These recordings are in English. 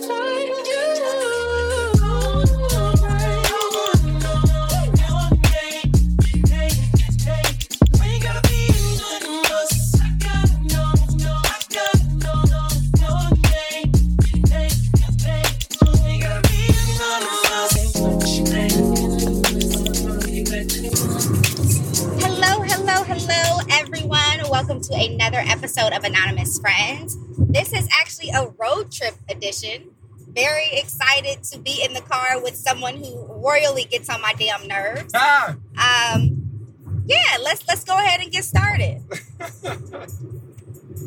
Hello, someone who royally gets on my damn nerves. Ah! Um, yeah, let's let's go ahead and get started.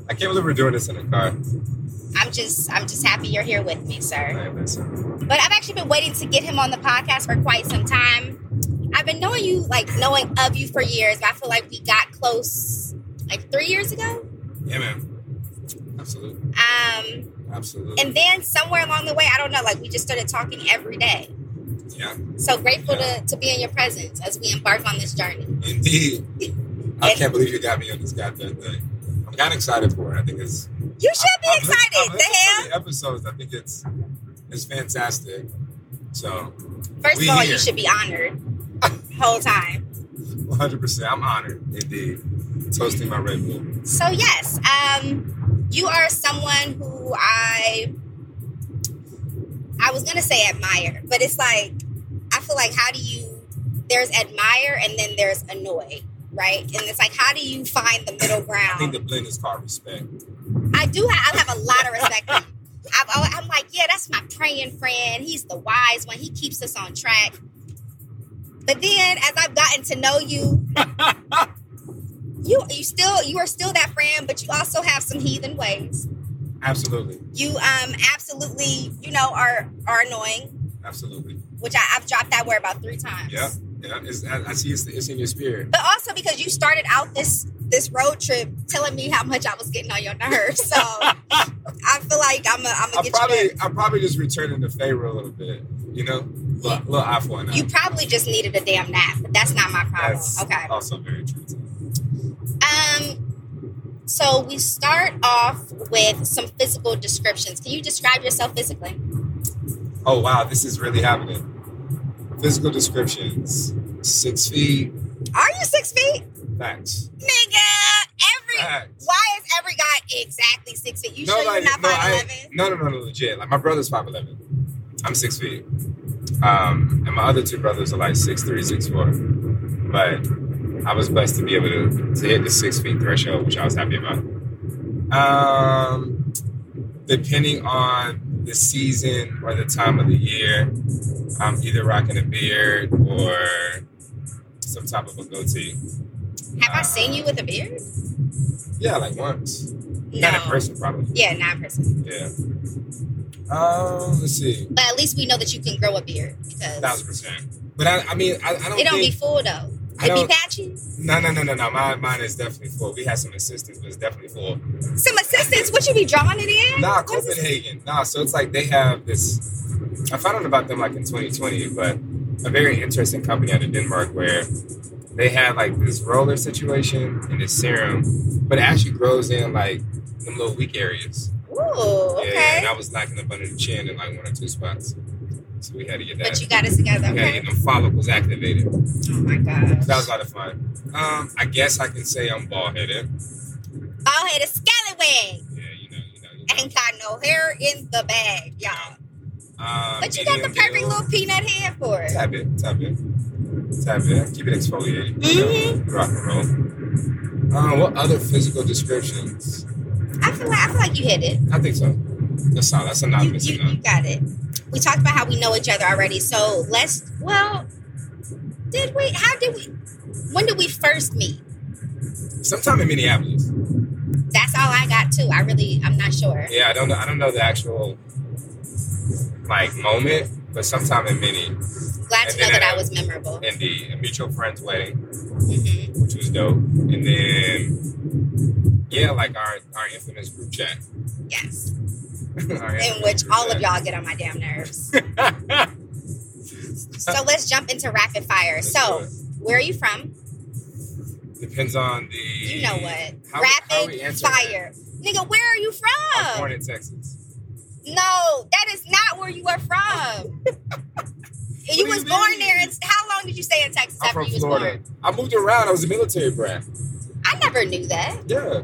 I can't believe we're doing this in a car. I'm just I'm just happy you're here with me, sir. Hey. But I've actually been waiting to get him on the podcast for quite some time. I've been knowing you, like knowing of you for years, but I feel like we got close like three years ago. Yeah, man. Absolutely. Um, Absolutely. and then somewhere along the way, I don't know, like we just started talking every day. Yeah, So grateful Yeah. to, to be in your presence as we embark on this journey. indeed. I can't believe you got me on this goddamn thing. I'm kind of excited for it. I think it's. You should be I've listened- excited. I've The listened hell? the episodes. I think it's it's fantastic. So, First of all, here. you should be honored. Whole time. 100. percent I'm honored, indeed. Toasting my Red Bull. So yes, um, you are someone who I I was gonna say admire, but it's like I feel like how do you there's admire and then there's annoy, right? And it's like how do you find the middle ground? I think the blend is called respect. I do have I have a lot of respect. I've, i'm like, yeah, that's my praying friend. He's the wise one. He keeps us on track. But then, as I've gotten to know you, you you still you are still that friend, but you also have some heathen ways. Absolutely. You um absolutely you know are are annoying, Absolutely. Which I, I've dropped that word about three times. Yeah. Yeah. It's, I, I see it's, it's in your spirit. But also because you started out this this road trip telling me how much I was getting on your nerves, so I feel like I'm a, I'm gonna get probably you. Back. I'm probably just returning the favor a little bit. You know, little, little eye for an. You probably just needed a damn nap, but that's not my problem. That's okay. also very true. Um. So we start off with some physical descriptions. Can you describe yourself physically? Oh wow, this is really happening. Physical descriptions: six feet. Are you six feet, Facts. nigga? Every Facts. why is every guy exactly six feet? You sure like, you're not no, five eleven? no, no, no, no, legit. Like my brother's five eleven. I'm six feet. Um, and my other two brothers are like six three, six four. But I was blessed to be able to, to hit the six feet threshold, which I was happy about. Um, depending on the season or the time of the year, I'm either rocking a beard or some type of a goatee. Have I seen you with a beard? Yeah, like once. No. Not in person, probably. Yeah, not in person. Yeah. Um, let's see. But at least we know that you can grow a beard because Thousand percent. But I, I mean, I, I don't it don't be full though. Be patchy. no, no, no, no, no. Mine, mine is definitely full. We had some assistance, but it's definitely full. Some assistance. What you be drawing it in? Nah, What is this? Copenhagen. Nah, so it's like they have this. I found out about them like in 2020, but a very interesting company out of Denmark where they had like this roller situation and this serum, but it actually grows in like them little weak areas. Ooh, Yeah, okay. and I was lacking up under the chin in like one or two spots. So we had to get that. But you got it together. we had to Okay. get them follicles activated. Oh my god. That was a lot of fun. Um, I guess I can say I'm bald headed. Bald headed scallywag. Yeah, you know, you know, you know. Ain't got no hair in the bag, y'all. Um, But you got the perfect build. little peanut head for it. Tap it, tap it, tap it. Keep it exfoliated. Mhm. Rock and roll. Um, what other physical descriptions? I feel like I feel like you hit it. I think so. That's solid. That's You, anonymous you, you enough. got it. We talked about how we know each other already. So let's well did we how did we when did we first meet? Sometime in Minneapolis. That's all I got too. I really I'm not sure. Yeah, I don't know. I don't know the actual like moment, but sometime in Minnie, Glad to know that I was memorable. in the a mutual friend's wedding, hmm which was dope, and then yeah, like our our infamous group chat. Yes. In which all of y'all get on my damn nerves. So let's jump into rapid fire. Let's So where are you from? Depends on the. You know what? How, how Rapid answer fire. Nigga, where are you that. I was from? born in Texas. No, that is not where you are from. You was you born there. And how long did you stay in Texas I'm after from you was Florida. born? I moved around. I was a military brat. I never knew that. Yeah.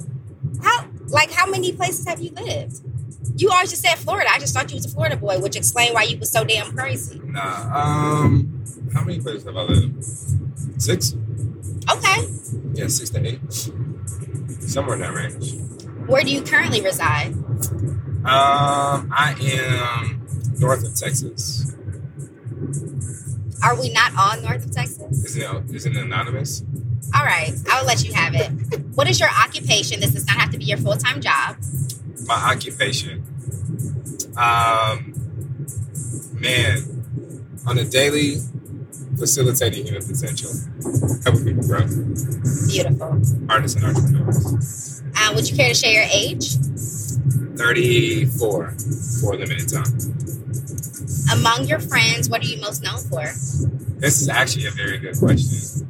How like how many places have you lived? You always just said Florida. I just thought you was a Florida boy, which explained why you was so damn crazy. Nah. Um. How many places have I lived? Six. Okay. Yeah, six to eight. Somewhere in that range. Where do you currently reside? Um, I am north of Texas. Are we not on north of Texas? Is it is it anonymous? All right, I will let you have it. What is your occupation? This does not have to be your full time job. My occupation. Um, man, on a daily, facilitating human potential, helping people grow, Beautiful. artists and entrepreneurs. Um, would you care to share your age? Thirty-four for a limited time. Among your friends, what are you most known for? This is actually a very good question.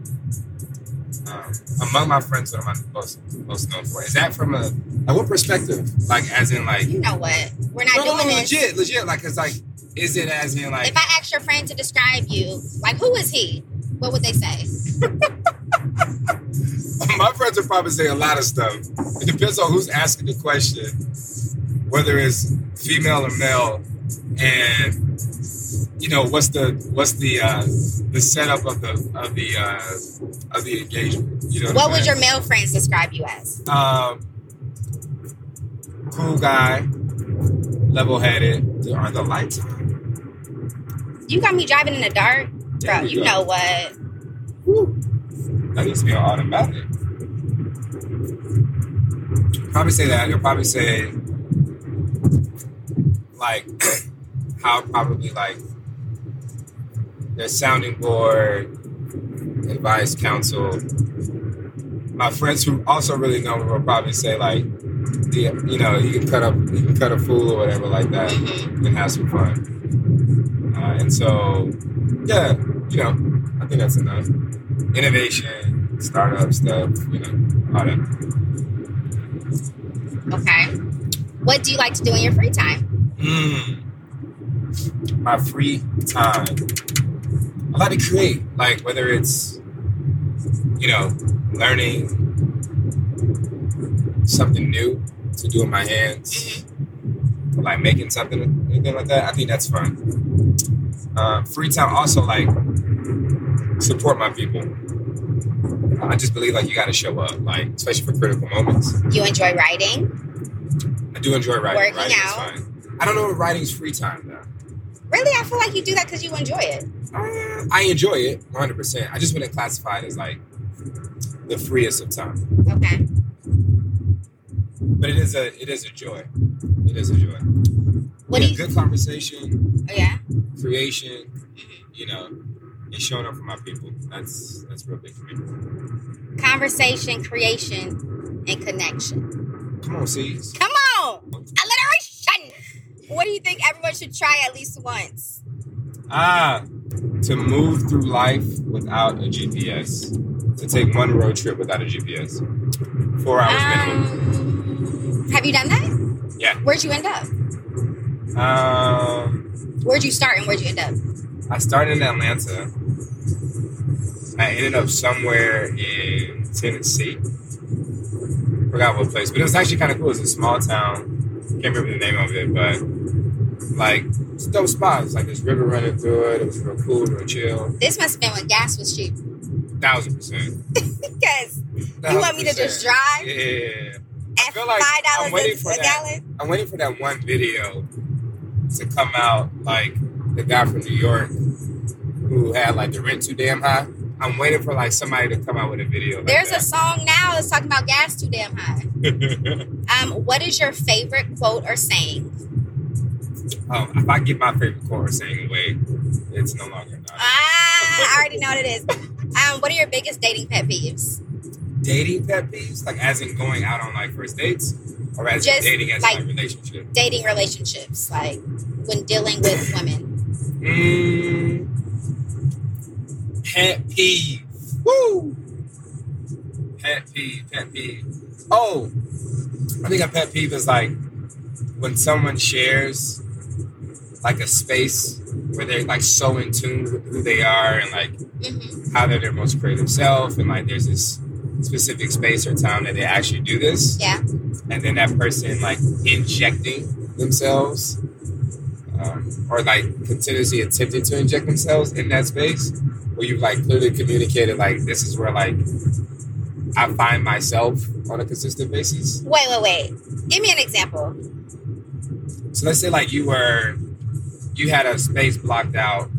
Among my friends, what am I most most known for? Is that from a like what perspective? Like as in like You know what? We're not no, no, doing no, this. legit, legit. Like it's like is it as in like If I asked your friend to describe you, like who is he? What would they say? my friends would probably say a lot of stuff. It depends on who's asking the question, whether it's female or male, and you know what's the what's the uh, the setup of the of the uh, of the engagement. You know What I'm would your male friends describe you as? um, cool guy, level headed. Are the lights on? You got me driving in the dark, bro. You go. know what? That needs to be automatic. Probably say that. You'll probably say like how probably like their sounding board, advice, counsel. My friends who also really know me will probably say like, the, you know, you can cut up, you can cut a fool or whatever like that, Mhm. and have some fun. Uh, and so, yeah, you know, I think that's enough innovation, startup stuff, you know, all that. Okay. What do you like to do in your free time? Mm. My free time. I like to create, like whether it's, you know, learning something new to do with my hands, or like making something, anything like that. I think that's fun. Uh, free time also like support my people. I just believe like you got to show up, like especially for critical moments. You enjoy writing? I do enjoy writing. Working writing out. I don't know if writing's free time though. Really? I feel like you do that because you enjoy it. Uh, I enjoy it 100%. I just wouldn't classify it as like the freest of time. Okay. But it is a it is a joy. It is a joy. What yeah, do you? good conversation, Oh, yeah. creation, you know, and showing up for my people. That's that's real big for me. Conversation, creation, and connection. Come on, C's. Come on, alliteration. What do you think everyone should try at least once? Ah, to move through life without a GPS. To take one road trip without a GPS. Four hours minimum. Um, have you done that? Yeah. Where'd you end up? Um, Where'd you start and where'd you end up? I started in Atlanta. I ended up somewhere in Tennessee. Forgot what place, but it was actually kind of cool. It was a small town. Can't remember the name of it, but like it's a dope spot. It's like this river running through it. It was real cool, real chill. This must have been when gas was cheap. Thousand percent. Because you want me to just drive. Yeah. at feel like five I'm waiting dollars for a, a that. gallon? I'm waiting for that one video to come out, like the guy from New York who had like the rent too damn high. I'm waiting for like somebody to come out with a video. Like There's a song now that's talking about gas too damn high. Um, what is your favorite quote or saying? Um, if I give my favorite or saying away, it's no longer not. Ah, I already know what it is. Um, what are your biggest dating pet peeves? dating pet peeves, like as in going out on like first dates, or as Just, in dating as like relationship. Dating relationships, like when dealing with women. Mm, pet peeve. Woo. Pet peeve. Pet peeve. Oh, I think a pet peeve is like when someone shares like a space where they're like so in tune with who they are and like hmm how they're their most creative self and like there's this specific space or time that they actually do this Yeah. and then that person like injecting themselves um, or like continuously attempting to inject themselves in that space where you've like clearly communicated like this is where like I find myself on a consistent basis. Wait, wait, wait. Give me an example. So let's say like you were you had a space blocked out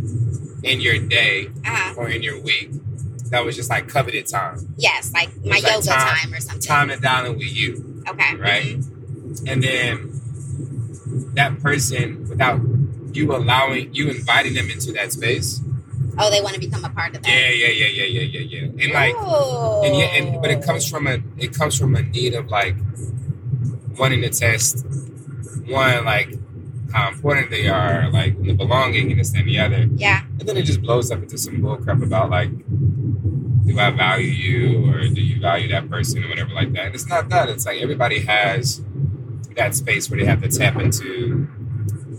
in your day Uh-huh. or in your week that was just like coveted time. Yes, like my It's like yoga time- time, or something. Time to dial in with you. Okay. right? Mhm. And then that person without you allowing you inviting them into that space. Oh, they want to become a part of that. Yeah, yeah, yeah, yeah, yeah, yeah, yeah. And like oh. and yeah, and but it comes from a it comes from a need of like wanting to test one like how important they are, like the belonging and this and the other. Yeah. And then it just blows up into some bullcrap about like, do I value you or do you value that person or whatever like that. And it's not that. It's like everybody has that space where they have to tap into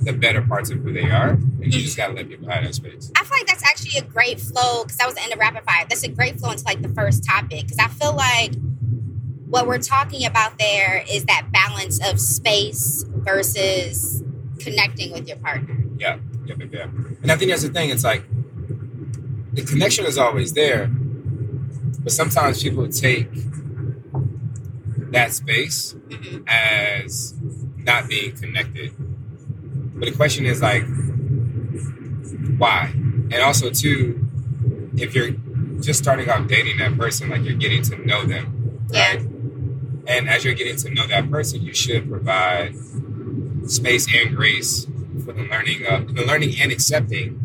the better parts of who they are, and you just gotta let people have that space. I feel like that's actually a great flow because I was in the rapid fire. That's a great flow into like the first topic because I feel like what we're talking about there is that balance of space versus connecting with your partner. Yeah, yeah, yeah, yeah. And I think that's the thing. It's like the connection is always there, but sometimes people take that space hmm as not being connected. But the question is like, why? And also too, if you're just starting off dating that person, like you're getting to know them, Yeah. right? And as you're getting to know that person, you should provide space and grace for the learning of the learning and accepting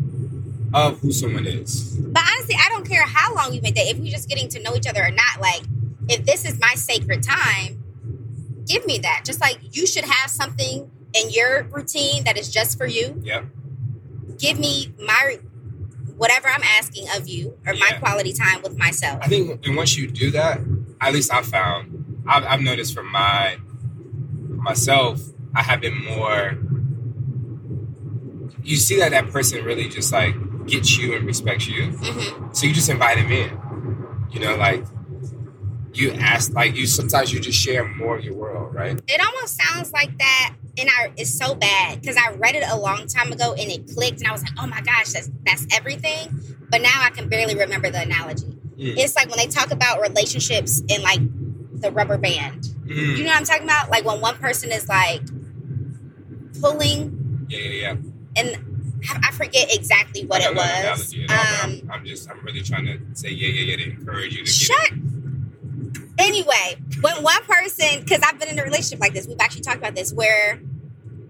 of who someone is. But honestly, I don't care how long we've been dating. If we're just getting to know each other or not, like if this is my sacred time, give me that. Just like you should have something in your routine that is just for you. Yep. Give me my whatever I'm asking of you or my quality time with myself. I think, and once you do that, at least I found, I've, I've noticed from my myself, I have been more. You see that that person really just like gets you and respects you, hmm so you just invite him in. You know, like you ask, like you sometimes you just share more of your world, right? It almost sounds like that, and I it's so bad because I read it a long time ago and it clicked, and I was like, oh my gosh, that's that's everything. But now I can barely remember the analogy. Mm. It's like when they talk about relationships in like the rubber band. Mm. You know what I'm talking about? Like when one person is like pulling, Yeah, yeah, yeah. and I I forget exactly what it don't know the was. analogy at all, Um, I'm, just, I'm really trying to say yeah, yeah, yeah to encourage you to get shut. Anyway, when one person, because I've been in a relationship like this, we've actually talked about this, where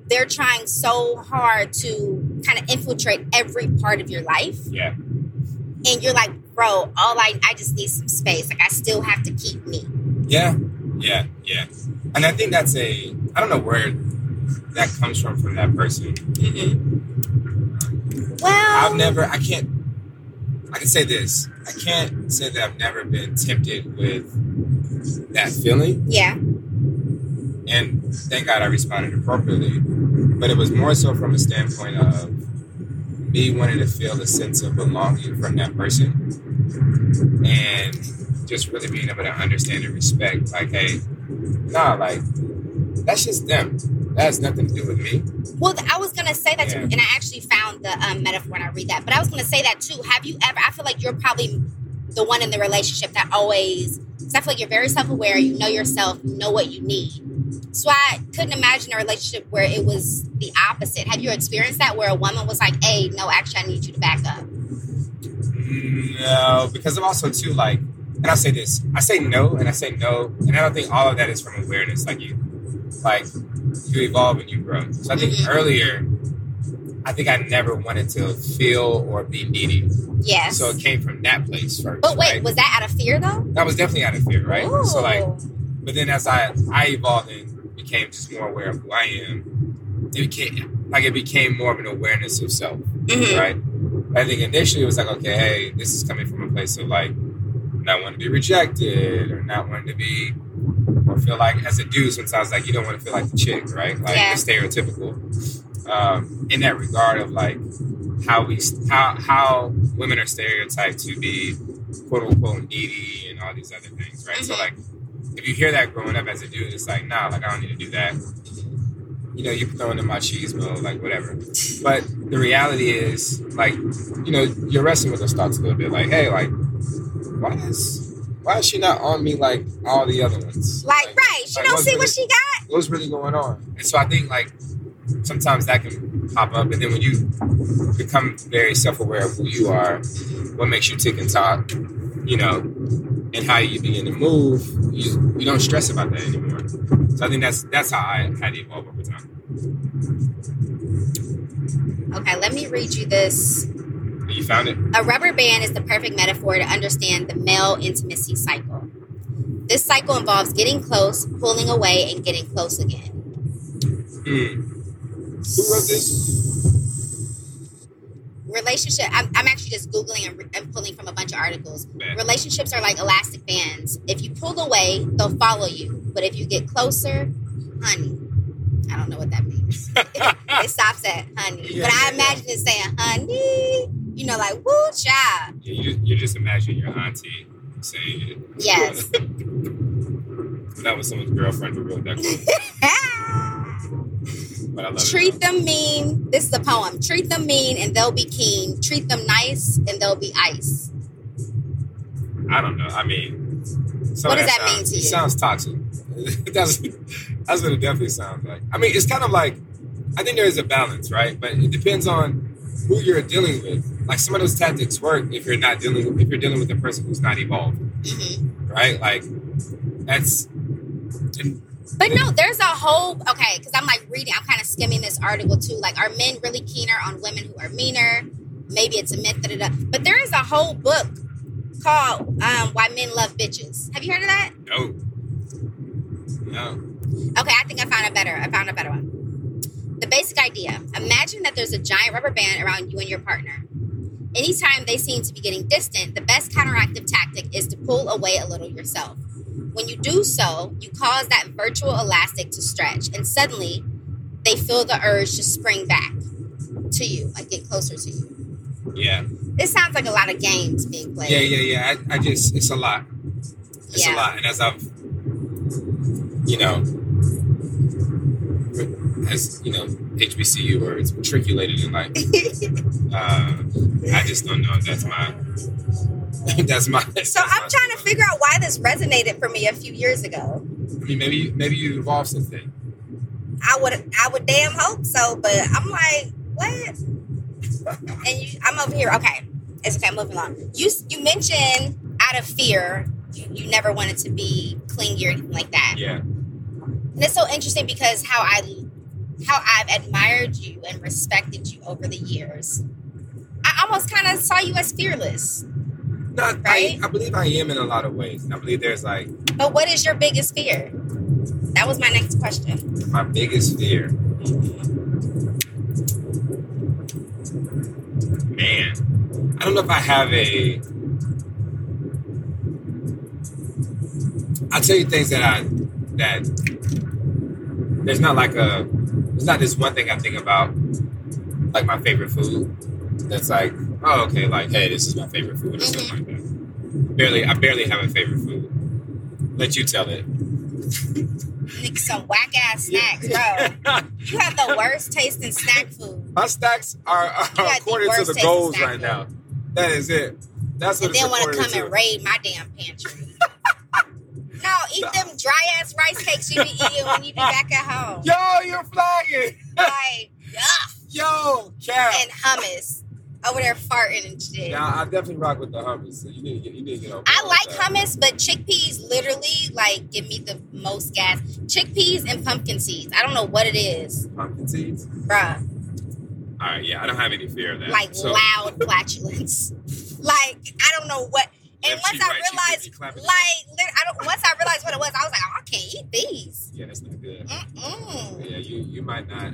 they're trying so hard to kind of infiltrate every part of your life, Yeah, and you're like, bro, all I, I just need some space. Like I still have to keep me. yeah, yeah, yeah. And I think that's a, I don't know where that comes from from that person. Well, I've never, I can't, I can say this. I can't say that I've never been tempted with that feeling. yeah, And thank God I responded appropriately. But it was more so from a standpoint of me wanting to feel a sense of belonging from that person. And just really being able to understand and respect, like, hey, nah, like, that's just them. That has nothing to do with me. Well, I was gonna say that too, and I actually found the um, metaphor when I read that. But I was gonna say that too. Have you ever? I feel like you're probably the one in the relationship that always. I feel like you're very self-aware. You know yourself. You know what you need. So I couldn't imagine a relationship where it was the opposite. Have you experienced that where a woman was like, "Hey, no, actually, I need you to back up." No, because I'm also too like, and I say this, I say no, and I say no, and I don't think all of that is from awareness. Like you, like you evolve and you grow. So I think Mhm. earlier, I think I never wanted to feel or be needy. Yes. So it came from that place first. but wait, right? was that out of fear though? that was definitely out of fear, right? So like, but then as I I evolved and became just more aware of who I am, it became like it became more of an awareness of self Mhm. right? I think initially it was like, okay, hey, this is coming from a place of like not wanting to be rejected or not wanting to be, or or feel like as a dude sometimes like you don't want to feel like the chick, right? Like Yeah. the stereotypical. Um, in that regard of like how we how how women are stereotyped to be quote unquote needy and all these other things, right? So Mhm. like if you hear that growing up as a dude, it's like nah, like I don't need to do that. You know, you're throwing in machismo, like whatever. But the reality is, like, you know, you're wrestling with those thoughts a little bit. Like, hey, like, why is why is she not on me like all the other ones? Like, right. She like, don't see really- what she got. what's really going on? And so I think like sometimes that can pop up, and then when you become very self-aware of who you are, what makes you tick and talk, you know, and how you begin to move, you, you don't stress about that anymore. So I think that's that's how I had to evolve over time. Okay, let me read you this. You found it? A rubber band is the perfect metaphor to understand the male intimacy cycle. This cycle involves getting close, pulling away, and getting close again. Hmm. Who wrote this? Relationship. I'm, I'm actually just googling and, re- and pulling from a bunch of articles. Man. Relationships are like elastic bands. If you pull away, they'll follow you. But if you get closer, honey. I don't know what that means. it stops at honey. Yeah, but I yeah, imagine it saying honey. You know, like woo child. Yeah, you, you just imagine your auntie saying it. Yes. that was someone's girlfriend who wrote that quote, but I love Treat it. them mean. This is a poem. Treat them mean and they'll be keen. Treat them nice and they'll be ice. I don't know. I mean, What does that sounds, mean to It you? sounds toxic. that's that's what it definitely sounds like. I mean, it's kind of like I think there is a balance, right? But it depends on who you're dealing with. Like some of those tactics work if you're not dealing with, if you're dealing with a person who's not evolved, hmm right? Like that's and But no, there's a whole okay. Because I'm like reading. I'm kind of skimming this article too. Like, are men really keener on women who are meaner? Maybe it's a myth. But there is a whole book called um, "Why Men Love Bitches." Have you heard of that? no, no. Okay, I think I found a better. I found a better one. Basic idea: Imagine that there's a giant rubber band around you and your partner. Anytime they seem to be getting distant, the best counteractive tactic is to pull away a little yourself. When you do so, you cause that virtual elastic to stretch, and suddenly they feel the urge to spring back to you, like get closer to you. Yeah, This sounds like a lot of games being played. yeah, yeah, yeah. I, I just it's a lot. It's Yeah. a lot, and as I've, you know, as you know, HBCU words matriculated in life. uh, I just don't know. That's my. that's my. so that's I'm my- trying to figure out why this resonated for me a few years ago. I mean, maybe maybe you evolved since then. I would I would damn hope so, but I'm like, what? And you, I'm over here. Okay, it's okay. I'm Moving on. You you mentioned out of fear, you, you never wanted to be clingy or anything like that. Yeah, And it's so interesting because how I how I've admired you and respected you over the years. I almost kind of saw you as fearless. no, Right? I, I believe I am in a lot of ways. And I believe there's like But what is your biggest fear? That was my next question. my biggest fear. Man, I don't know if I have a. I'll tell you things that I that there's not like a there's not this one thing I think about like my favorite food that's like oh okay like hey this is my favorite food or mm-hmm. something like that. Barely I barely have a favorite food. Let you tell it. like some whack ass snacks, bro. You have the worst tasting snack food. My stacks are, are got the according to the goals right food. now. That is it. That's what And it's then want to come and raid my damn pantry. no, eat them dry ass rice cakes you be eating when you be back at home. Yo, you're flagging. Like, ugh, Yo, Cap. and hummus over there farting and shit. Yeah, I definitely rock with the hummus. So you need to get, you need to get over. I like that. hummus, but chickpeas literally like give me the most gas. Chickpeas and pumpkin seeds. I don't know what it is, Pumpkin seeds. bruh. All right, yeah, I don't have any fear of that. Like So- loud flatulence. like I don't know what. And once I realized, left cheek, clap it. like, I don't. Once I realized what it was, I was like, oh, I can't eat these. Yeah, that's not good. Mm-mm. Yeah, you you might not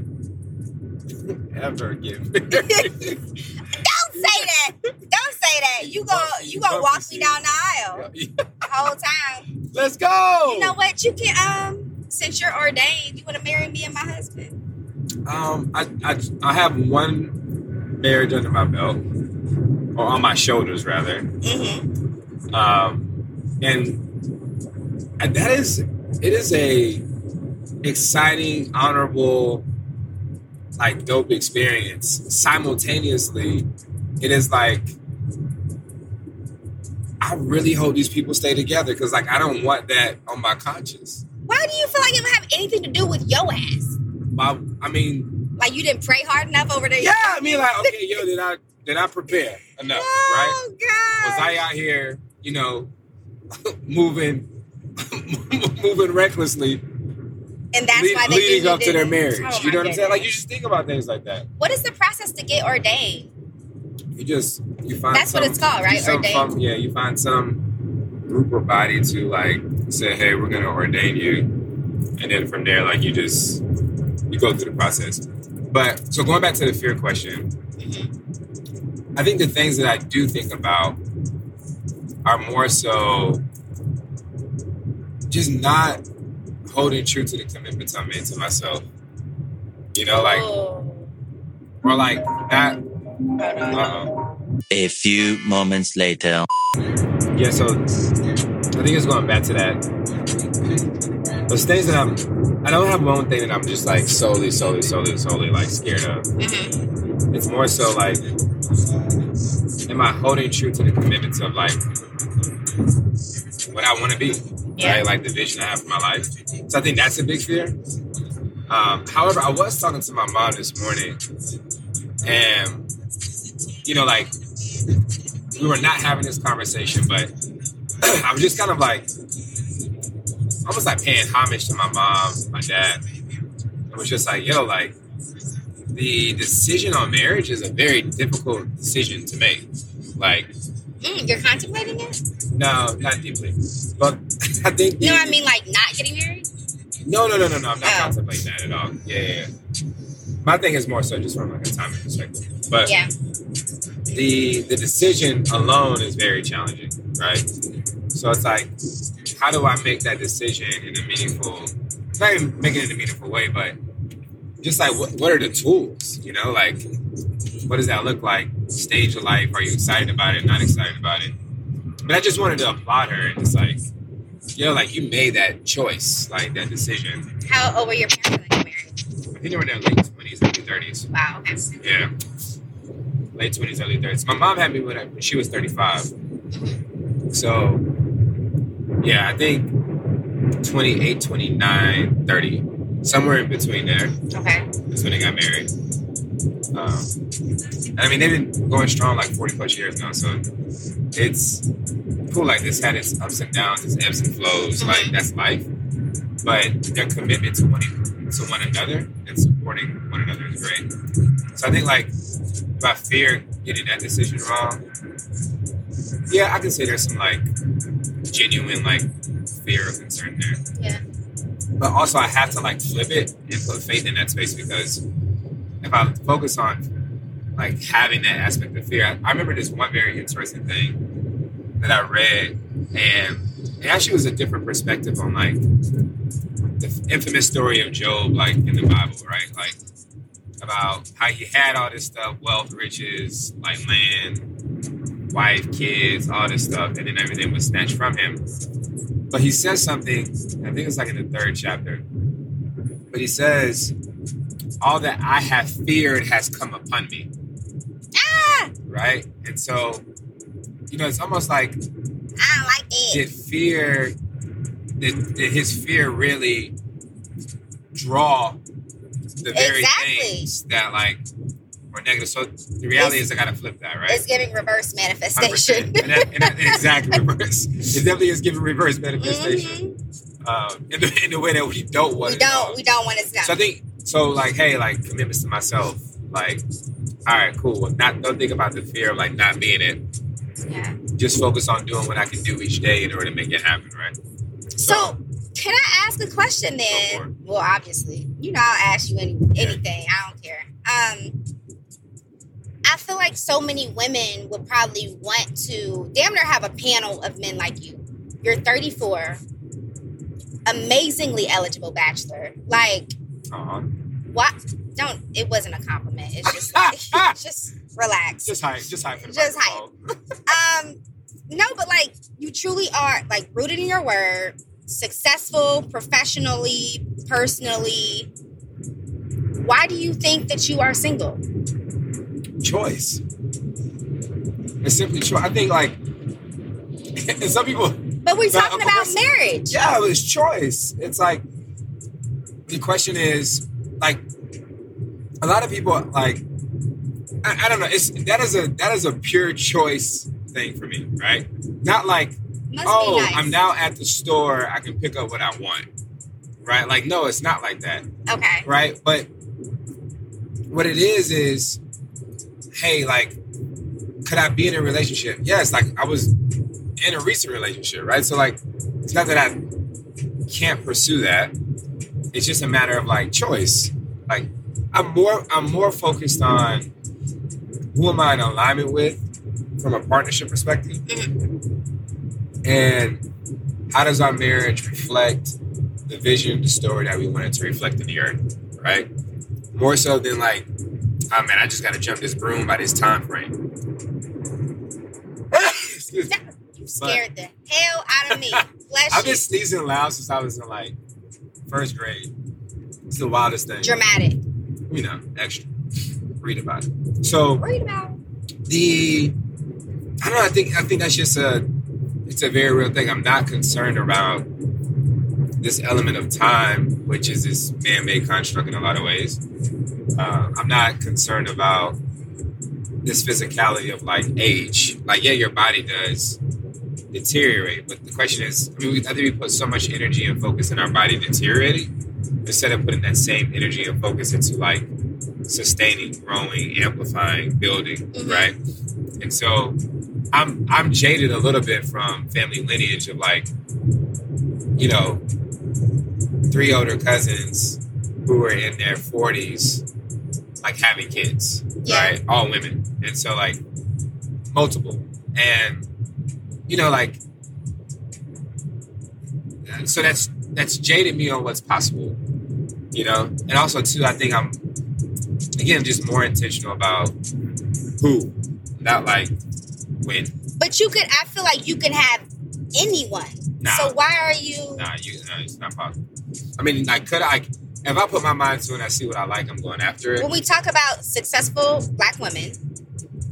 ever get. Don't say that. Don't say that. You go. You gonna walk me down the aisle the whole time. Let's go. You know what? You can um since you're ordained, you want to marry me and my husband. Um, I, I I have one marriage under my belt, or on my shoulders rather. Mm-hmm. Um, and that is it is a exciting, honorable, like dope experience. Simultaneously, it is like I really hope these people stay together because like I don't want that on my conscience. Why do you feel like it would have anything to do with your ass? My, I mean, Like you didn't pray hard enough over there? yeah, I mean, like okay, yo, did I did I prepare enough? Right? Oh God! Was I out here, you know, moving moving recklessly, and that's lead- why they leading up to their marriage? Oh, you know what I'm saying? Like you just think about things like that. what is the process to get ordained? You just you find That's what it's called, right? some Ordained. fun- yeah, you find some group or body to like say, hey, we're gonna ordain you, and then from there, like you just you go through the process. But so going back to the fear question, mm-hmm. I think the things that I do think about are more so just not holding true to the commitments I made to myself. You know, like oh. or like that. Uh, A few moments later. yeah, so I think it's going back to that. Those things that I'm, I don't have one thing that I'm just like solely, solely, solely, solely like scared of. Mhm. It's more so like, am I holding true to the commitments of like what I want to be? Yeah. Right? Like the vision I have for my life. So I think that's a big fear. Um, however, I was talking to my mom this morning, and you know, like we were not having this conversation, but I was just kind of like almost like paying homage to my mom, my dad. It was just like, yo, like the decision on marriage is a very difficult decision to make. Like, Mm, you're contemplating it? no, not deeply, but I think You know what I mean? Like not getting married? No, no, no, no, no. I'm not Oh. contemplating that at all. Yeah, yeah, yeah. My thing is more so just from like a timing perspective. But Yeah. the the decision alone is very challenging, right? So it's like, how do I make that decision in a meaningful, not even make it in a meaningful way, but just like what, what are the tools? You know, like what does that look like? Stage of life? Are you excited about it? Not excited about it? But I just wanted to applaud her and just like, you know, like you made that choice, like that decision. How old were your parents when you married? I think they were in their late twenties, early thirties. Wow. Okay. Yeah, late twenties, early thirties. My mom had me when, I, when she was thirty-five. So, yeah, I think 28, 29, 30, somewhere in between there Okay. That's when they got married. Um, I mean, they've been going strong like forty plus years now, so it's cool. Like this had its ups and downs, its ebbs and flows. Like that's life. But their commitment to one to one another and supporting one another is great. So I think like if I fear getting that decision wrong, yeah, I can say there's some like genuine like fear or concern there. Yeah. But also I have to like flip it and put faith in that space because if I focus on like having that aspect of fear, I, I remember this one very interesting thing that I read, and it actually was a different perspective on like the infamous story of Job, like in the Bible, right? Like about how he had all this stuff, wealth, riches, like land, wife, kids, all this stuff, and then everything was snatched from him. But he says something, I think it's like in the third chapter, but he says, All that I have feared has come upon me, Ah, right? And so, you know, it's almost like I don't like it. did fear did, did his fear really draw the very Exactly. things that like were negative so the reality is i gotta flip that right It's giving reverse manifestation. and that, and that, exactly reverse it definitely is giving reverse manifestation Mhm. um, in, the, in the way that we don't want We it don't. We don't want it to so i think so like hey like commitments to myself like all right cool not don't think about the fear of like not being it Yeah. just focus on doing what i can do each day in order to make it happen right So, can I ask a question then? Well, obviously, you know, I'll ask you any, anything. I don't care. Um, I feel like so many women would probably want to damn near have a panel of men like you. You're 34. amazingly eligible bachelor. Like, Uh-huh. what? Don't. It wasn't a compliment. It's just, like, just relax. Just hype. Just hype. Just microphone. um, no, but like you truly are like rooted in your word, successful professionally, personally. Why do you think that you are single? Choice. It's simply true. I think like, and some people, But we're talking about marriage. yeah, it was choice. It's like the question is like a lot of people like I, I don't know. It's that is a that is a pure choice thing for me, right? Not like Must oh, nice. I'm now at the store. I can pick up what I want, right? Like no, it's not like that. Okay. right? But what it is is, hey, like, could I be in a relationship? Yes, like I was in a recent relationship, right? So like, it's not that I can't pursue that. It's just a matter of like choice. Like, I'm more I'm more focused on who am I in alignment with from a partnership perspective, mm-hmm. and how does our marriage reflect the vision, the story that we wanted to reflect in the earth, right? More so than like, oh man, I just got to jump this broom by this time frame. Excuse me. You scared the hell out of me. I've been sneezing loud since I was in like first grade. It's the wildest thing. Dramatic. You know, extra. Read about it. So Read about. it. the I don't know. I think I think that's just a it's a very real thing. I'm not concerned about this element of time, which is this man-made construct in a lot of ways. Uh, I'm not concerned about this physicality of like age. Like, yeah, your body does deteriorate, but the question is, I mean, I think we put so much energy and focus in our body deteriorating instead of putting that same energy and focus into like sustaining, growing, amplifying, building, Mhm. right? And so I'm I'm jaded a little bit from family lineage of like, you know, three older cousins who were in their 40s, like having kids, Yeah. right? All women. And so like multiple. And you know, like so that's that's jaded me on what's possible. You know? And also too, I think I'm again just more intentional about who, not like when. But you could. I feel like you can have anyone. Nah. So why are you? Nah, you, nah, it's not possible. I mean, like, could I? If I put my mind to it and I see what I like, I'm going after it. When we talk about successful black women,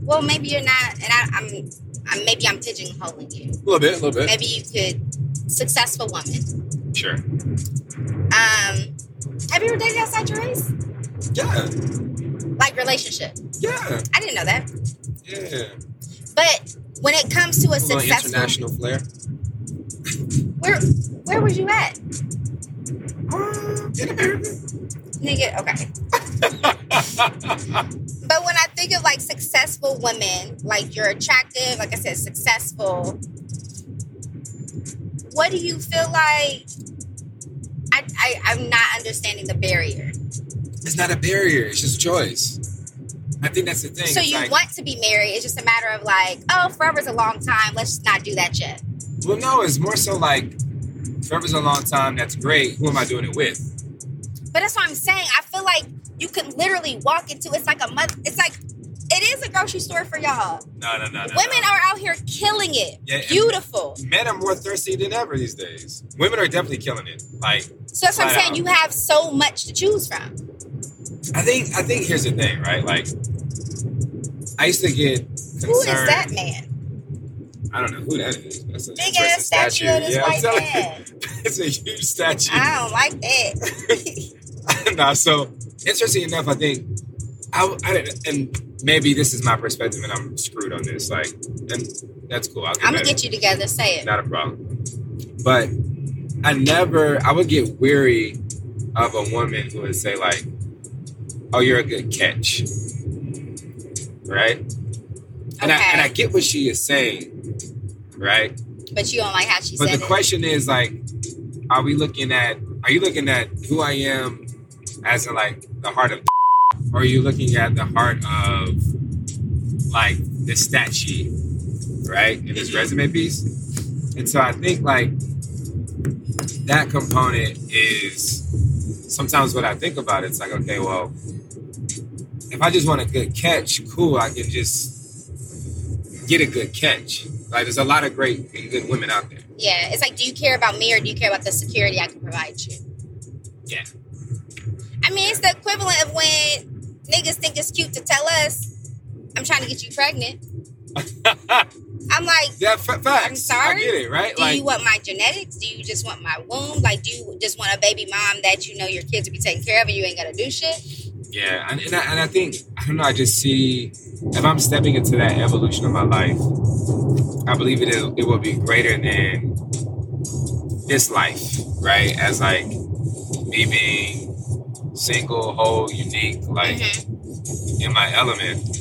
well, maybe you're not, and I, I'm, I'm, maybe I'm pigeonholing you. A little bit, a little bit. Maybe you could, successful woman. Sure. Um, have you ever dated outside your race? Yeah, Like relationship? yeah, I didn't know that. yeah. But when it comes to a A little successful, international flair. where, where was you at, Uh, in America. nigga? Okay. But when I think of like successful women, like you're attractive, like I said, successful. What do you feel like? I, I I'm not understanding the barrier. it's not a barrier. It's just choice. I think that's the thing. So It's you like- want to be married? It's just a matter of like, oh, forever's a long time. Let's not do that yet. Well, no, it's more so like forever's a long time. That's great. Who am I doing it with? But that's what I'm saying. I feel like you can literally walk into it's like a month. It's like it is a grocery store for y'all. No, no, no, no. Women no. are out here killing it. Yeah, Beautiful. Men are more thirsty than ever these days. Women are definitely killing it. Like So that's what I'm saying. out. You have so much to choose from. I think I think here's the thing, right? Like I used to get concerned. Who is that man? I don't know who that is. That's a, Big ass statue of this Yeah, white man. it's a huge statue. I don't like that. nah, so interesting enough, I think I, I and maybe this is my perspective, and I'm screwed on this. Like, and that's cool. I'll get I'm gonna get you together. Say it. Not a problem. But I never, I would get weary of a woman who would say like, "Oh, you're a good catch," right? And I Okay. and I get what she is saying, right? But you don't like how she But the it. question is like, are we looking at? Are you looking at who I am as in like the heart of, or are you looking at the heart of like the stat sheet, right? In this mm-hmm. resume piece. And so I think like that component is sometimes what I think about. It's like, okay, well, if I just want a good catch, cool, I can just get a good catch. Like, there's a lot of great and good women out there. Yeah, it's like, do you care about me or do you care about the security I can provide you? Yeah. I mean, it's the equivalent of when niggas think it's cute to tell us, I'm trying to get you pregnant. I'm like, yeah, facts. I'm sorry? I get it, right? do you want my genetics? Do you just want my womb? Like, do you just want a baby mom that you know your kids will be taken care of and you ain't gotta do shit? Yeah, and, and, I, and I think I don't know. I just see if I'm stepping into that evolution of my life, I believe it it will be greater than this life, right? As like me being single, whole, unique, like mm-hmm. in my element.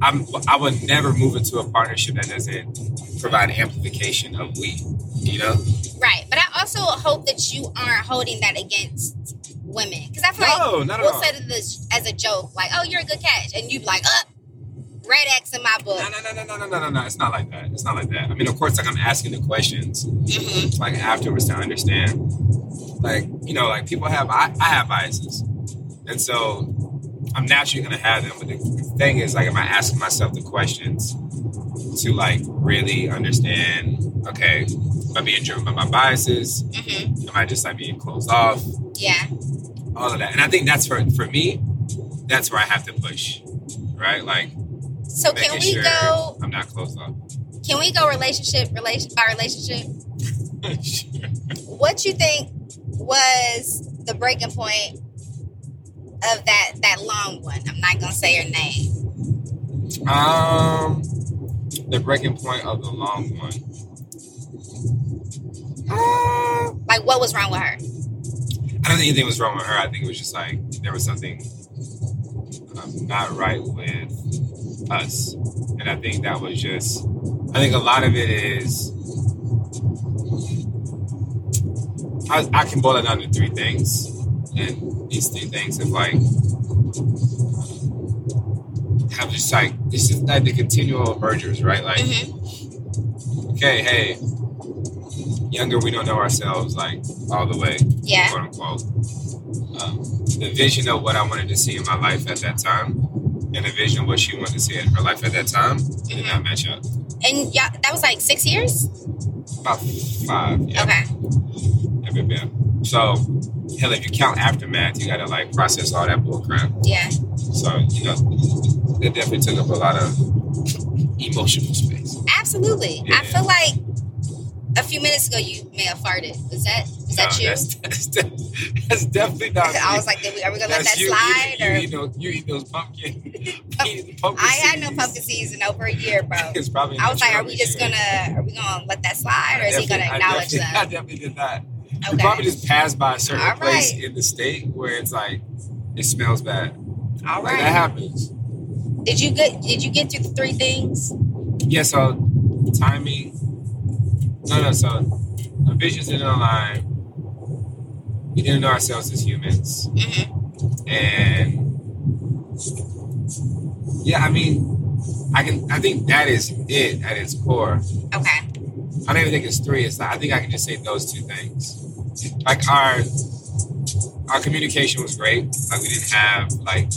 I'm, I would never move into a partnership that doesn't provide amplification of we, you know? Right. But I also hope that you aren't holding that against women. Because I feel no, like we'll say this as a joke, like, oh, you're a good catch. And you'd be like. Uh, red X in my book. No, no, no, no, no, no, no, no. It's not like that. It's not like that. I mean, of course, like I'm asking the questions, mm-hmm. like afterwards to understand. Like, you know, like people have I, I have biases. And so I'm naturally gonna have them. But the thing is, like, am I asking myself the questions to like really understand, okay, am I being driven by my biases? hmm Am I just like being closed off? Yeah. All of that. And I think that's for for me, that's where I have to push. Right? Like So can we sure go? I'm not closed off. Can we go relationship relation by relationship? What you think was the breaking point of that that long one? I'm not gonna say her name. Um, the breaking point of the long one. Uh, Like, what was wrong with her? I don't think anything was wrong with her. I think it was just like there was something um, not right with us, and I think that was just. I think a lot of it is. I, I can boil it down to three things, and these three things have like have just like it's just like the continual mergers, right? Like hmm okay, hey, younger, we don't know ourselves like all the way, Yeah. quote unquote. Um, the vision of what I wanted to see in my life at that time, and the vision of what she wanted to see in her life at that time, did not match up. And yeah, that was like six years. About five, yeah, Okay. Yeah, yeah, yeah. So, hell, if you count aftermath, you gotta like process all that bull crap. Yeah. So, you know, it definitely took up a lot of emotional space. Absolutely. I feel like a few minutes ago you may have farted. Was that is that No, you? That's, that's, that's definitely not. I was like, we, are we gonna let that you, slide? You, or you, eat those, you eat those pumpkin. pumpkin I had no pumpkin seeds in over a year, bro. It's probably I was like, are we just true. gonna are we gonna let that slide, or is he gonna acknowledge I definitely, I that? definitely did We probably just passed by a certain All place right. in the state where it's like it smells bad. All Like that happens. Did you get did you get through the three things? Yeah. So timing. No, no. So our visions didn't align. We didn't know ourselves as humans, hmm and yeah, I mean, I can. I think that is it at its core. Okay. I don't even think it's three. It's like, I think I can just say those two things. Like our our communication was great. Like we didn't have like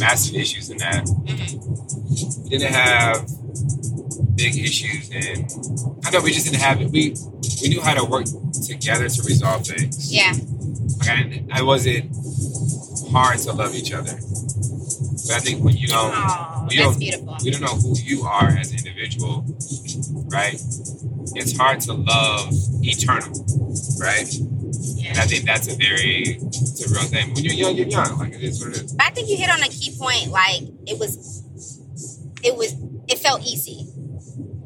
massive issues in that. hmm We didn't have big issues and I know we just didn't have it. We we knew how to work together to resolve things. Yeah. Like I, I wasn't hard to love each other. But I think when you don't Oh, we that's don't- beautiful. we don't know who you are as an individual, right? It's hard to love eternal, right? And I think that's a very, it's a real thing. When you're young, you're young. Like it is what it is. But I think you hit on a key point. Like it was, it was, it felt easy,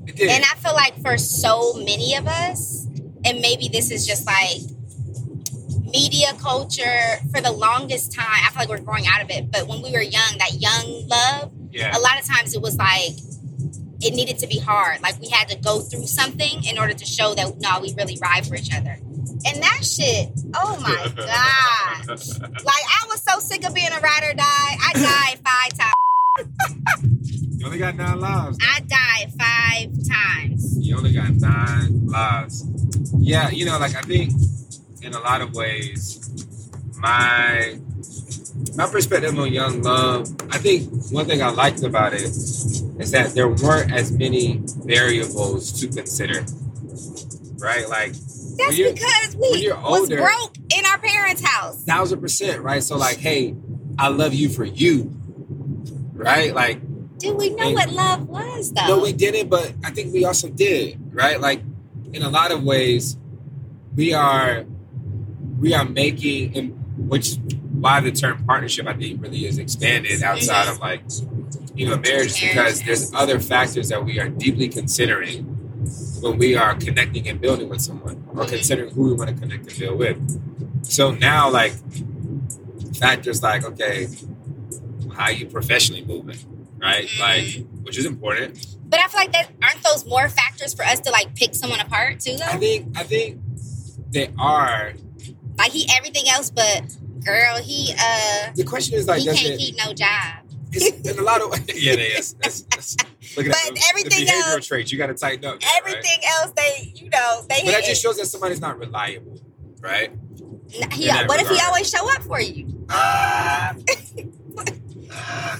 It did. and I feel like for so many of us, and maybe this is just like media culture. For the longest time, I feel like we're growing out of it. But when we were young, that young love, yeah. a lot of times it was like it needed to be hard. Like we had to go through something in order to show that no, we really ride for each other. And that shit, oh my god! Like I was so sick of being a ride or die. I died five times. you only got nine lives. I died five times. You only got nine lives. Yeah, you know, like I think in a lot of ways, my my perspective on Young Love, I think one thing I liked about it is that there weren't as many variables to consider. Right? Like That's because we you're was broke in our parents' house. thousand percent, right? So like, hey, I love you for you. Right? Like Did we know And- what love was though? No, we didn't, but I think we also did, right? Like in a lot of ways, we are we are making and which why the term partnership I think really is expanded outside of like you know marriage because there's other factors that we are deeply considering when we are connecting and building with someone or considering who we want to connect and build with. So now like factors like okay, how are you professionally moving, right? Mm-hmm. Like which is important. But I feel like that aren't those more factors for us to like pick someone apart too though? I think I think they are. Like he everything else but girl, he uh The question is like, he does can't it? keep no job. It's, in a lot of ways, yeah, it is. That's, that's, look at But that. The- everything the behavioral else- traits you got to tighten up. there, right? Everything else they you know, they But that hit just shows that somebody's not reliable, right? it. he, in what if he always show up for you? Uh,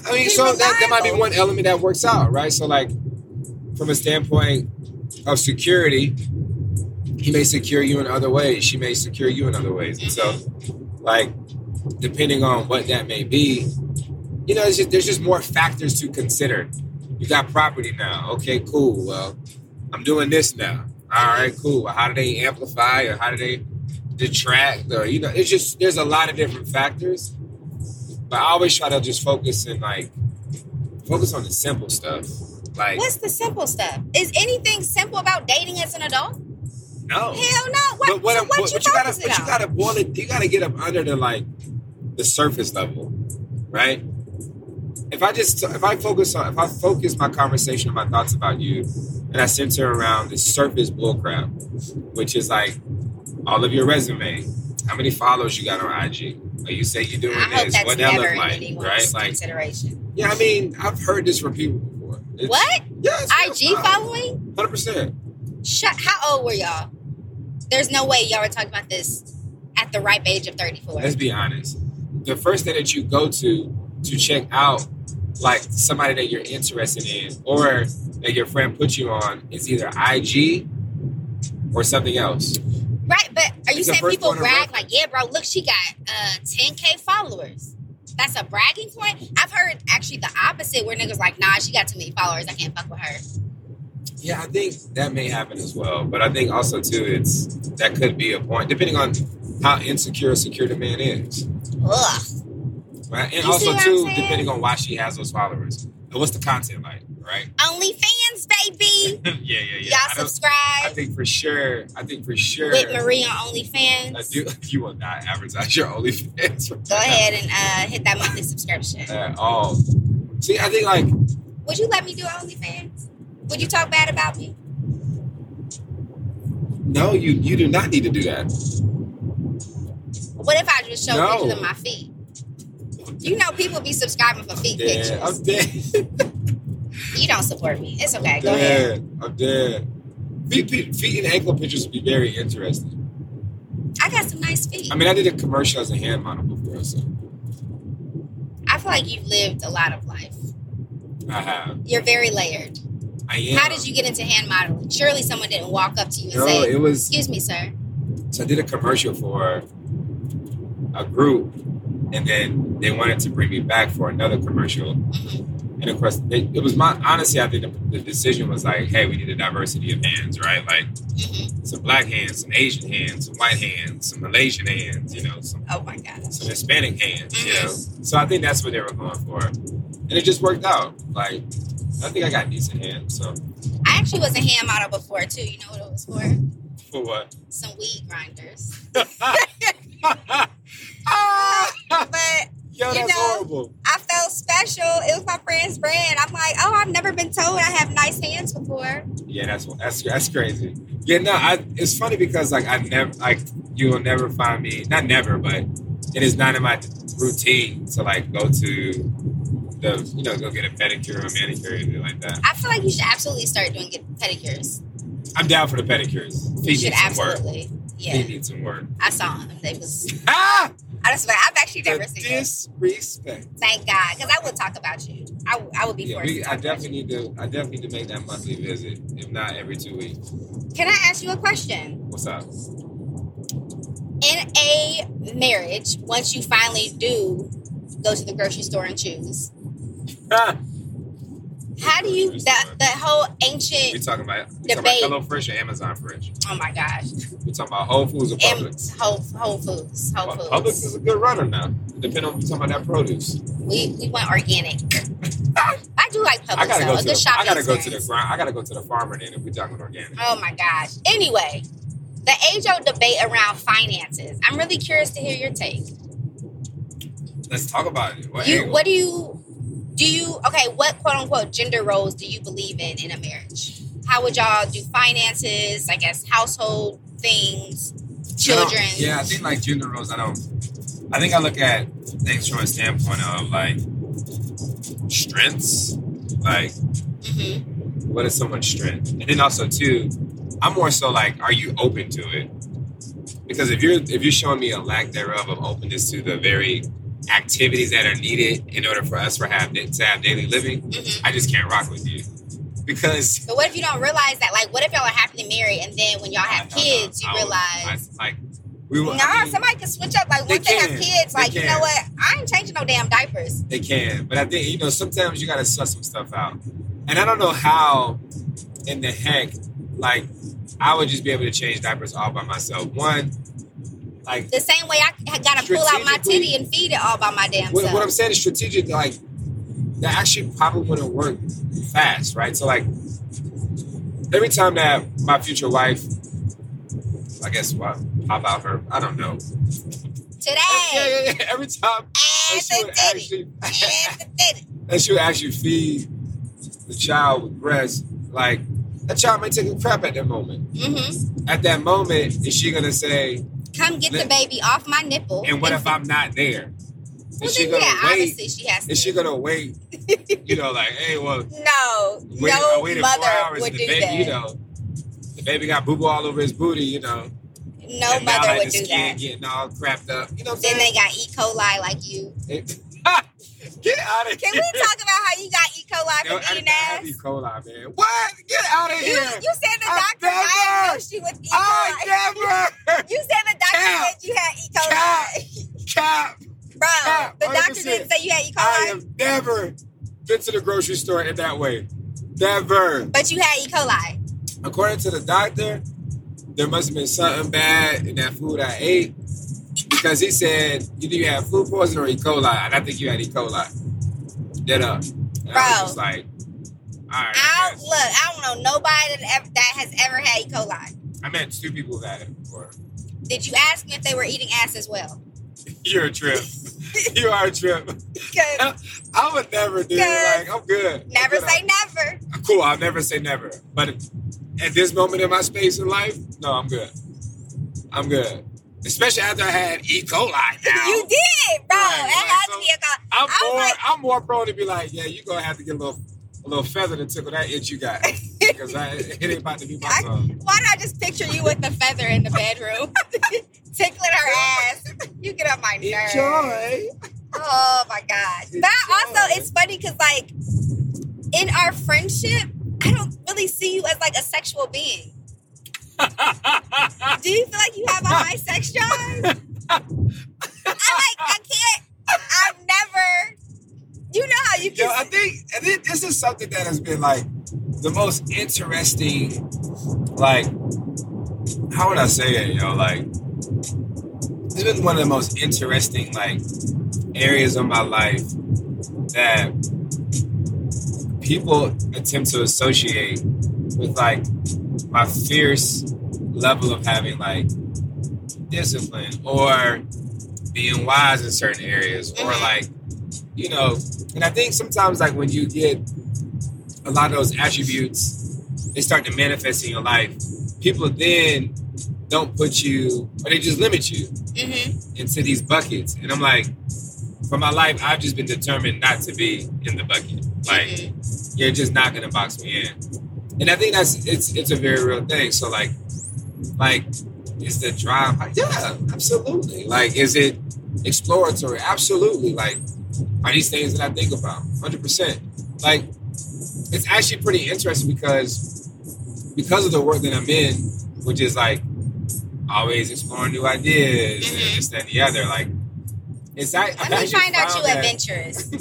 I mean, Be so that, that might be one element that works out, right? So, like, from a standpoint of security, he may secure you in other ways. She may secure you in other ways. And so, like, depending on what that may be, you know, just, there's just more factors to consider. You got property now. Okay, cool. Well, I'm doing this now. All right, cool. How do they amplify or how do they detract? Or, you know, it's just, there's a lot of different factors. But I always try to just focus and like focus on the simple stuff. Like What's the simple stuff? Is anything simple about dating as an adult? No. Hell no. What, but what, so I'm- what you you gotta but you gotta boil it you gotta get up under the like the surface level. Right? If I just if I focus on if I focus my conversation and my thoughts about you and I center around the surface bullcrap, which is like all of your resume, how many followers you got on IG, or you say you're doing I this, what that look like, right? Like consideration. Yeah, I mean, I've heard this from people before. It's, What? Yes. IG following? Hundred percent. Shut. How old were y'all? There's no way y'all were talking about this at the ripe age of 34. Let's be honest. The first thing that you go to to check out, like somebody that you're interested in, or that your friend put you on, is either IG or something else. Right, but are you It's saying people brag like, yeah, bro, look, she got uh 10k followers. That's a bragging point. I've heard actually the opposite, where niggas like, nah, she got too many followers. I can't fuck with her. Yeah, I think that may happen as well. But I think also too, it's that could be a point, depending on how insecure or secure the man is, Ugh. right? And You also see what I'm too, depending on why she has those followers. And what's the content like, right? OnlyFans, baby. yeah, yeah, yeah. Y'all I, don't- I think for sure. I think for sure. with Marie on OnlyFans. I do, you will not advertise your OnlyFans Go ahead and uh, hit that monthly subscription. at all. See, I think like Would you let me do OnlyFans? Would you talk bad about me? no, you you do not need to do that. What if I just show No. pictures of my feet? You know, people be subscribing for feet Yeah, I'm pictures. dead. You don't support me. It's okay. I'm Go ahead. I'm dead. Feet, feet, feet and ankle pictures would be very interesting. I got some nice feet. I mean, I did a commercial as a hand model before, so I feel like you've lived a lot of life. I have. You're very layered. How did you get into hand modeling? Surely someone didn't walk up to you and No, say, it was. "Excuse me, sir." So I did a commercial for a group, and then they wanted to bring me back for another commercial. And of course, they, it was my honestly, I think the, the decision was like, hey, we need a diversity of hands, right? Like Mhm. some black hands, some Asian hands, some white hands, some Malaysian hands, you know, some Oh my god. some Hispanic hands, you know. So I think that's what they were going for, and it just worked out. Like I think I got decent hands. So I actually was a hand model before too. You know what it was for? for what? Some weed grinders. But Yo, You know, horrible. I felt special. It was my friend's brand. I'm like, oh, I've never been told I have nice hands before. Yeah, that's that's that's crazy. Yeah, no, I, it's funny because like I never like you will never find me not never, but it is not in my routine to like go to the you know go get a pedicure or a manicure or anything like that. I feel like you should absolutely start doing get pedicures. I'm down for the pedicures. You should some work. absolutely. Yeah, Feet need some work. I saw him. They was. Ah! I just. I've actually The never seen it. disrespect. Thank God, because I would talk about you. I, I would be Yeah, forced we, I definitely need to. I definitely need to make that monthly visit, if not every two weeks. Can I ask you a question? What's up? In a marriage, once you finally do go to the grocery store and choose! how do you that that whole We ancient? talking about we talking Debate. about Hello Fresh or Amazon Fresh? Oh my gosh, We talking about Whole Foods or and Publix? Whole Whole Foods, Whole Well, Foods. Publix is a good runner now. Depending on you're talking about that produce. We we went organic. I do like Publix I gotta though. go a to good the, shopping I gotta go to the ground. I gotta go to the farmer then if we're talking organic. Oh my gosh. Anyway, the age old debate around finances. I'm really curious to hear your take. Let's talk about it. What You what do you do you okay, what quote unquote gender roles do you believe in in a marriage? How would y'all do finances, I guess household things, I children? Yeah, I think like gender roles. I don't. I think I look at things from a standpoint of like strengths. Like, hmm what is someone's strength? And then also too, I'm more so like, are you open to it? Because if you're if you're showing me a lack thereof of openness to the very activities that are needed in order for us to have to have daily living, hmm I just can't rock with you. Because But what if you don't realize that? Like, what if y'all are happily married and then when y'all have kids, you realize, like we will. nah, I mean, somebody can switch up. Like, once they, have kids, like, you know what? I ain't changing no damn diapers. They can, but I think you know sometimes you got to suss some stuff out, and I don't know how in the heck like I would just be able to change diapers all by myself. One, like The same way I got to pull out my titty and feed it all by my damn what, self. what I'm saying is strategic. Like that actually probably wouldn't work fast, right? So like every time that my future wife, I guess what pop out her, I don't know. Today, Yeah, yeah, yeah. Every time and she the would titty, actually. and the titty. that she would actually feed the child with breast, like that child might take a crap at that moment. hmm At that moment, is she gonna say, Come get the baby off my nipple. and what if I'm not there? Well, Is she gonna yeah, wait? obviously she has to. Is she gonna wait? You know, like, hey, well, no, wait, no waited mother would do baby, that. you know, the baby got boo boo all over his booty, you know. no and now, mother like, would do that. getting all crapped up. You know Then they got E. coli like you. saying? Get out of Can here. Can we talk about how you got E. coli Yo, from I eating didn't have E. coli, man. What? Get out of You, here. you said the I doctor never- diagnosed you with E. I coli. never. You said the doctor Cap. said you had E. coli. Cap. Bro, Cap. the doctor didn't say you had E. coli, I have never been to the grocery store in that way. Never. but you had E. coli. According to the doctor, there must have been something bad in that food I ate because he said either you have food poisoning or E. coli, and I think you had E. coli. Dead up. And I Bro. was just like, all right. I, I look, I don't know nobody that, ever, that has ever had E. coli. I met two people who had it before. Did you ask me if they were eating ass as well? You're a trip. you are a trip. I would never do it. Like, I'm good. I'm never good. say never. Cool. I'll never say never. But at this moment in my space in life, no, I'm good. I'm good. Especially after I had E. coli now. You did, bro. Right, it right, had so- to be a. I'm I was more like- I'm more prone to be like, yeah, you're gonna have to get a little a little feather to tickle that itch you got. Because I, it ain't about to be my son. Why did I just picture you with the feather in the bedroom, tickling her ass? You get on my nerves. Enjoy. Oh my god! But also, Enjoy. it's funny because like in our friendship, I don't really see you as like a sexual being. Do you feel like you have a high sex drive? I like. I can't. I've never. You know how you Yo, can. I think and thi- this is something that has been like the most interesting, like how would I say it, yo? Like it's been one of the most interesting like areas of my life that people attempt to associate with like my fierce level of having like discipline or being wise in certain areas or Mhm. like you know and i think sometimes like when you get a lot of those attributes they start to manifest in your life. People then don't put you or they just limit you hmm into these buckets. And i'm like for my life i've just been determined not to be in the bucket. Like Mm-hmm. you're just not gonna box me in and I think that's it's it's a very real thing. So like, like, is the drive? Like, yeah, absolutely. Like, is it exploratory? Absolutely. Like, are these things that I think about? Hundred percent. Like, it's actually pretty interesting because because of the work that I'm in, which is like always exploring new ideas and Mhm. this, that, and the other. Like, it's I, Let me find out you adventurous.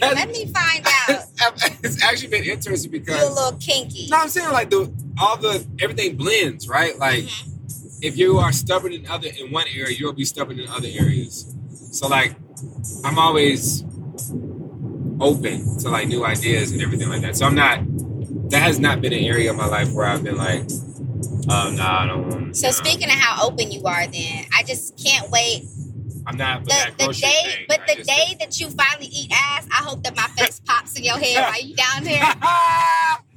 Let me find out it's actually been interesting because You're a little kinky. no, I'm saying like the all the everything blends, right? Like Mhm. if you are stubborn in other in one area, you'll be stubborn in other areas. So like I'm always open to like new ideas and everything like that. So I'm not that has not been an area of my life where I've been like, oh no, I don't want So speaking of how open you are, then I just can't wait. I'm not The, the day, thing. but I the day that you finally eat ass, I hope that my face pops in your head while you down there,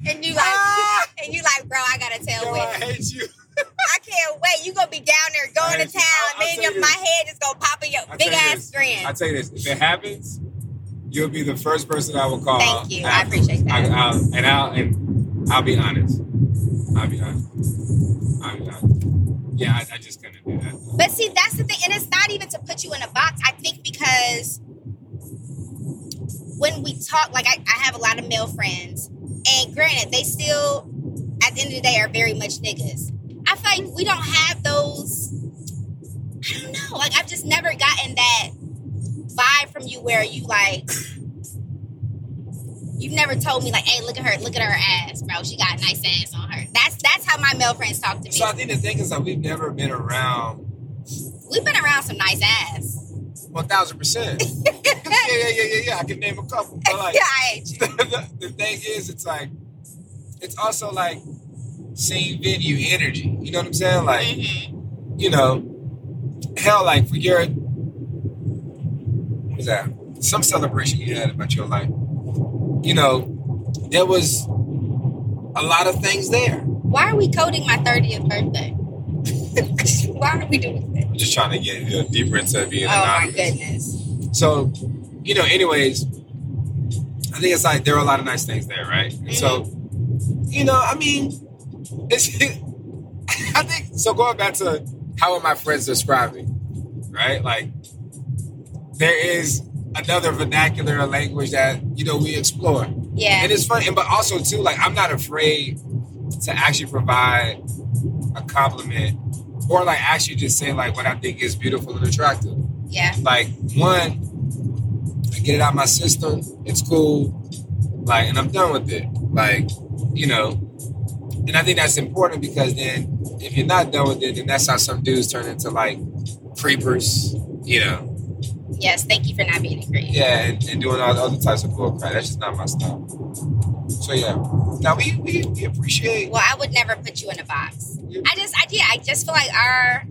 and you like, and you like, bro, I gotta tell Yo, I hate you. I can't wait. You gonna be down there going to you. town, I'll- I'll then your, my head is gonna pop in your I'll big ass grin. I tell you this: if it happens, you'll be the first person I will call. Thank you. I after. appreciate that. I, I'll, and I'll and I'll be honest. I'll be honest. I'll be honest. Yeah, I, I just couldn't do that. But see, that's the thing, and it's not even to put you in a box. I think because when we talk, like I, I have a lot of male friends, and granted, they still, at the end of the day, are very much niggas. I feel like we don't have those. I don't know. Like I've just never gotten that vibe from you where you like. You've never told me like, "Hey, look at her, look at her ass, bro. She got nice ass on her." That's that's how my male friends talk to me. So I think the thing is that we've never been around We've been around some nice ass. one thousand percent. Yeah, yeah, yeah, yeah, yeah. I can name a couple, but like yeah, I hate you. the, the thing is, it's like it's also like same venue energy. You know what I'm saying? Like Mhm. you know, hell, like for your what was that? Some celebration you had about your life. You know, there was a lot of things there. Why are we coding my 30th birthday? Why are we doing that? I'm just trying to get you know, deeper into being Oh my goodness. So, you know, anyways, I think it's like there are a lot of nice things there, right? And so, mm-hmm. you know, I mean, it's I think so. Going back to how would my friends describe me, right? Like there is another vernacular language that you know we explore, Yeah. and it's fun. And but also too, like I'm not afraid to actually provide a compliment or like actually just say like what I think is beautiful and attractive Yeah. like one, I get it out my system. It's cool. Like, and I'm done with it. Like, you know, and I think that's important because then if you're not done with it, then that's how some dudes turn into like creepers, you know. Yes. Thank you for not being a creep. Yeah, and, and doing all the other types of bull crap. That's just not my style. So yeah. Now we we, we appreciate Well, I would never put you in a box. I just, I yeah, I just feel like our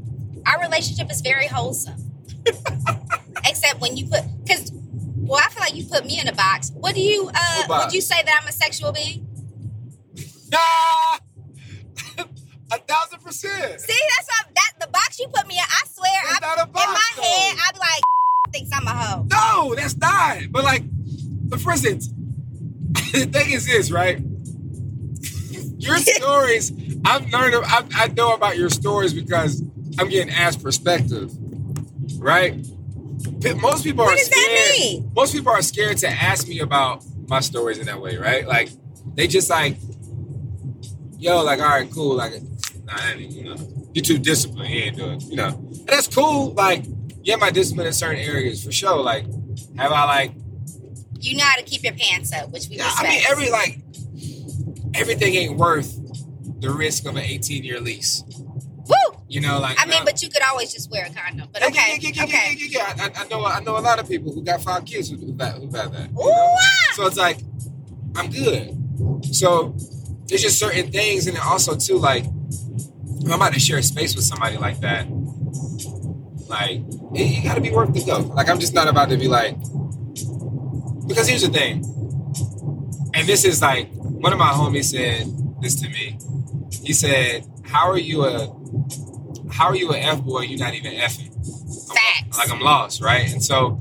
our relationship is very wholesome. Except when you put, because, well, I feel like you put me in a box. What do you, uh, would you say that I'm a sexual being? Ah! a thousand percent. See, that's what, that, the box you put me in, I swear, I, not a in my though. head, I'd be like, thinks I'm a hoe. No, that's not. But like, but for instance, the thing is this, right? Your stories, I've learned, I, I know about your stories because I'm getting asked perspective, right? Most people What are scared. Most people are scared to ask me about my stories in that way, right? Like, they just like, yo, like, all right, cool, like, nah, you know, you're too disciplined, you ain't doing, you know, and that's cool. Like, yeah, my discipline in certain areas for sure. Like, have I like You know how to keep your pants up, which we yeah, respect. I mean, every like everything ain't worth the risk of an 18 year lease. Woo! You know, like I mean, but you could always just wear a condom. But okay, yeah, yeah, yeah, okay. yeah. I, I know, I know a lot of people who got five kids who, who've, had, who've had that. Ooh, ah! So it's like I'm good. So there's just certain things, and then also too, like I'm about to share space with somebody like that, like it, you got to be worth the go. Like I'm just not about to be like, because here's the thing, and this is like one of my homies said this to me. He said, "How are you a how are you an F boy? You're not even effing." I'm- Facts. like I'm lost, right? And so,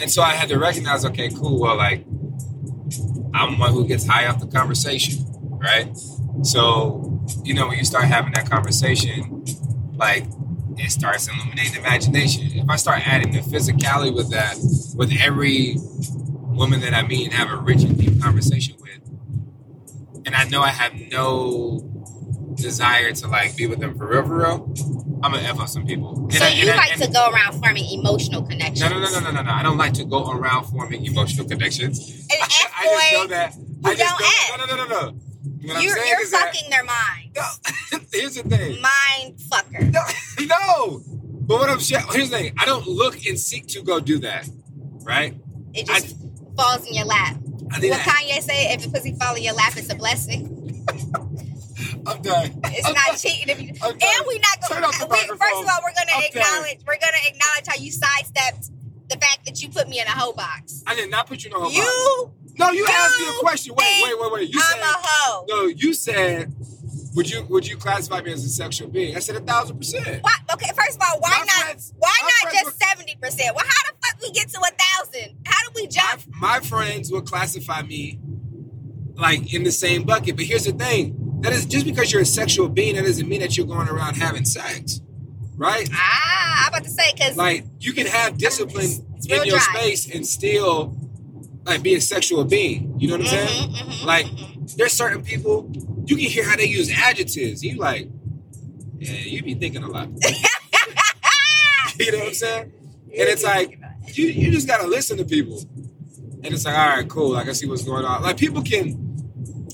and so I had to recognize, okay, cool. Well, like I'm one who gets high off the conversation, right? So, you know, when you start having that conversation, like it starts illuminating the imagination. If I start adding the physicality with that, with every woman that I meet and have a rich and deep conversation with, and I know I have no desire to like be with them for real, for real, I'm gonna f up some people. And So I- you and I- like and- to go around forming emotional connections. No, no, no, no, no, no, no. I don't like to go around forming emotional connections. An I, F I just know that. I just don't know, F. No, no, no, no, no. What you're, you're is that fucking their mind. no, here's the thing. Mind fucker. No, no. But what I'm saying, here's the thing. I don't look and seek to go do that, right? It just falls in your lap. I What that, Kanye say? If a pussy fall in your lap, it's a blessing. I'm done. It's I'm not done. cheating. If you, and we not Turn going. off the We, first of all, we're gonna I'm done. acknowledge. We're gonna acknowledge how you sidestepped the fact that you put me in a hoe box. I did not put you in a whole box. You, No, you, you asked me a question. Wait, wait, wait, wait. You I'm said a hoe. no. You said would you would you classify me as a sexual being? I said a thousand percent. Why? Okay, first of all, why My not? friends- why not just seventy percent? Well, how the fuck we get to a thousand? How do we jump? my, my friends will classify me like in the same bucket. But here's the thing: that is just because you're a sexual being, that doesn't mean that you're going around having sex, right? Ah, I'm about to say because Like you can have discipline in your dry. space and still like be a sexual being. You know what I'm saying? Mm-hmm, Like there's certain people you can hear how they use adjectives. You like, yeah, you be thinking a lot. you know what I'm saying? And it's like you you just gotta listen to people. And it's like, all right, cool. Like I see what's going on. Like people can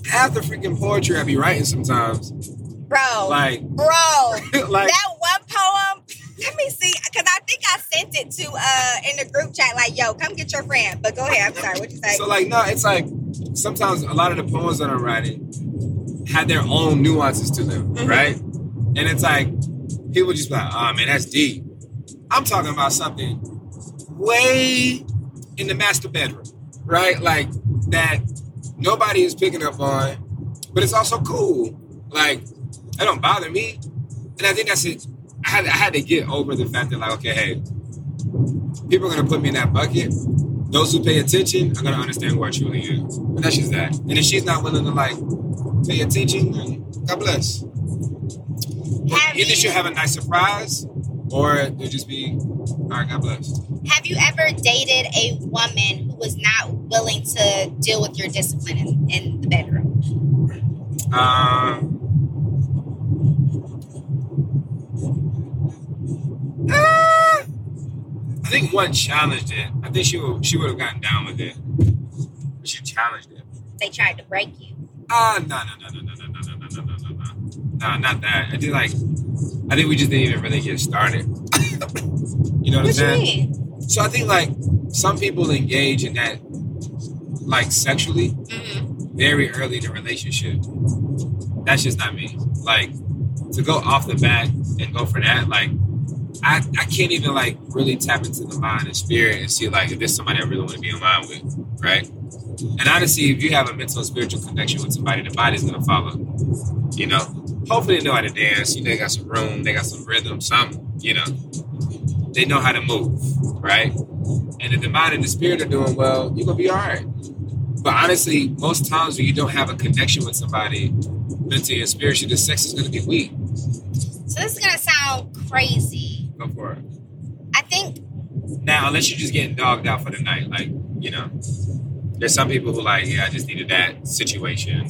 have the freaking poetry I be writing sometimes. bro, Like, bro, like that one poem. Let me see, because I think I sent it to uh in the group chat. Like, yo, come get your friend. But go ahead. I'm sorry. What you say? so like no, it's like sometimes a lot of the poems that I'm writing have their own nuances to them, Mhm. right? And it's like people just be like, oh man, that's deep. I'm talking about something way in the master bedroom, right? Like that nobody is picking up on, but it's also cool. Like that don't bother me, and I think that's it. I had, I had to get over the fact that like, okay, hey, people are gonna put me in that bucket. Those who pay attention are gonna understand who I truly am, and that's just that. And if she's not willing to like pay attention, then God bless. Have Either you- she'll have a nice surprise, or it'll just be, all right, God bless. Have you ever dated a woman who was not willing to deal with your discipline in, in the bedroom? Um, ah, I think one challenged it. I think she would she would have gotten down with it. But she challenged it. They tried to break you. Ah, no, no, no, no, no, no, no, no, no, no, no, no. No, not that. I think like I think we just didn't even really get started. you know what, I'm saying? mean? So I think like some people engage in that like sexually hmm very early in the relationship. That's just not me. Like to go off the bat and go for that, like I, I can't even like really tap into the mind and spirit and see like if there's somebody I really want to be in line with, right? And honestly, if you have a mental and spiritual connection with somebody, the body's gonna follow. You know, hopefully they know how to dance. You know, they got some room, they got some rhythm, something. You know, they know how to move, right? And if the mind and the spirit are doing well, you're gonna be all right. But honestly, most times when you don't have a connection with somebody, mentally and spiritually, the sex is gonna be weak. So this is gonna sound crazy. Go for it. I think Now, unless you're just getting dogged out for the night, like you know, there's some people who like, yeah, I just needed that situation,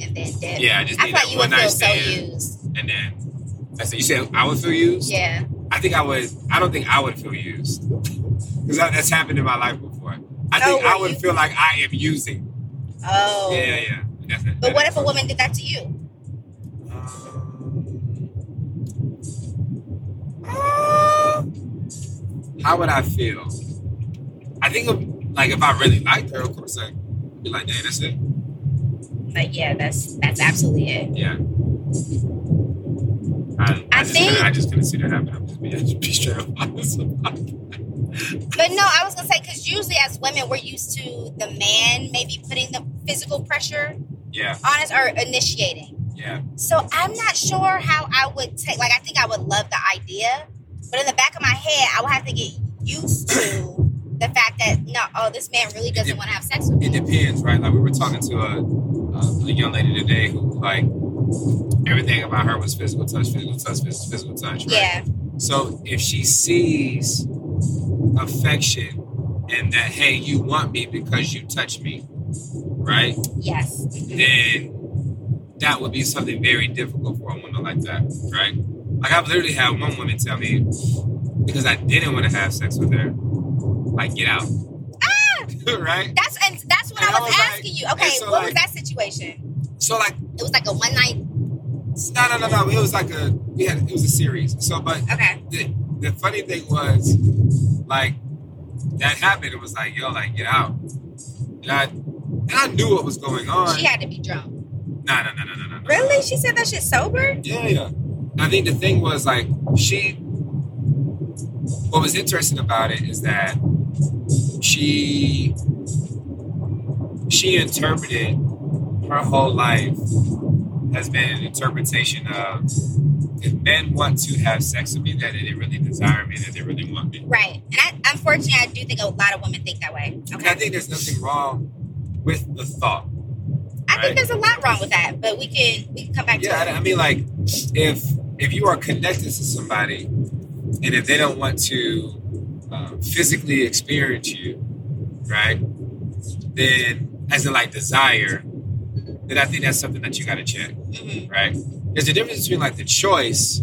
and then. Yeah, I just I need thought that you one would feel night so stand. used. and then that's it. You said I would feel used. Yeah. I think I would. I don't think I would feel used because that's happened in my life before. I Oh, think I would you- feel like I am using. Oh. Yeah, yeah. That's. But what if a woman did that to you? How would I feel? I think, if, like, if I really liked her, of course, I'd be like, "Dang, that's it." Like, yeah, that's that's absolutely it. Yeah. I, I, I just think- couldn't, I just couldn't see that happen. I'm just being be straight up honest. But no, I was gonna say because usually as women we're used to the man maybe putting the physical pressure Yeah, on us or initiating. yeah. So I'm not sure how I would take. Like, I think I would love the idea, but in the back of my head, I would have to get used to the fact that no, oh, this man really doesn't want to have sex with me. It depends, right? Like we were talking to a uh, a young lady today who like everything about her was physical touch, physical touch, physical, physical touch. Right? Yeah. So if she sees affection and that hey, you want me because you touch me, right? Yes. Then that would be something very difficult for a woman like that, right? Like I've literally had one woman tell me because I didn't want to have sex with her, like get out, Ah! right? That's and that's what And I I was, was like- asking you. Okay, so, what was that situation? So like It was like a one night. no no no no, it was like a we had it was a series. So but Okay. the, the funny thing was, like, that happened. It was like, yo, like, get out. And I, and I knew what was going on. She had to be drunk. No, no, no, no, no, no. no. Really? She said that shit sober? Yeah, yeah. I think the thing was like she. What was interesting about it is that she she interpreted her whole life has been an interpretation of if men want to have sex with me, that they really desire me, that they really want me. Right. And I, unfortunately, I do think a lot of women think that way. And I think there's nothing wrong with the thought. I right. think there's a lot wrong with that, but we can we can come back Yeah, to I it. I mean, like, if if you are connected to somebody, and if they don't want to uh, physically experience you, right? Then, as in like desire, then I think that's something that you got to check, Mhm. right? There's a difference between like the choice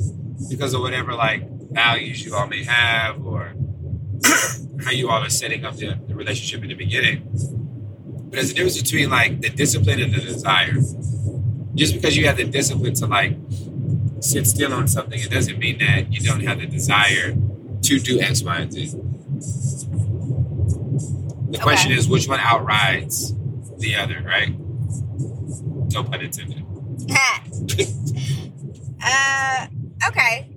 because of whatever like values you all may have or how you all are setting up the, the relationship in the beginning. But there's a difference between like the discipline and the desire. Just because you have the discipline to like sit still on something, it doesn't mean that you don't have the desire to do X, Y, and Z. The question is which one outrides the other, right? No pun intended. uh, okay.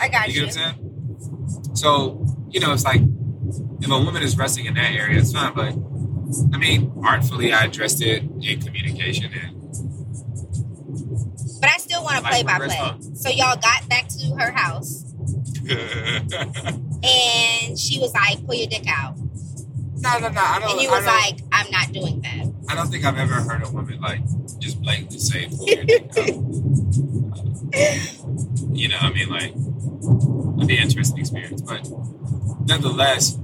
I got You you. get what I'm saying? So, you know, it's like if a woman is resting in that area, it's fine. But I mean, artfully, I addressed it in communication and But I still want to play by play. So y'all got back to her house and she was like, pull your dick out. no, no, no. I don't. And you I was don't- like, I'm not doing that. I don't think I've ever heard a woman like just blatantly say pull your dick out. you know, I mean, like, it'd be an interesting experience, but nonetheless,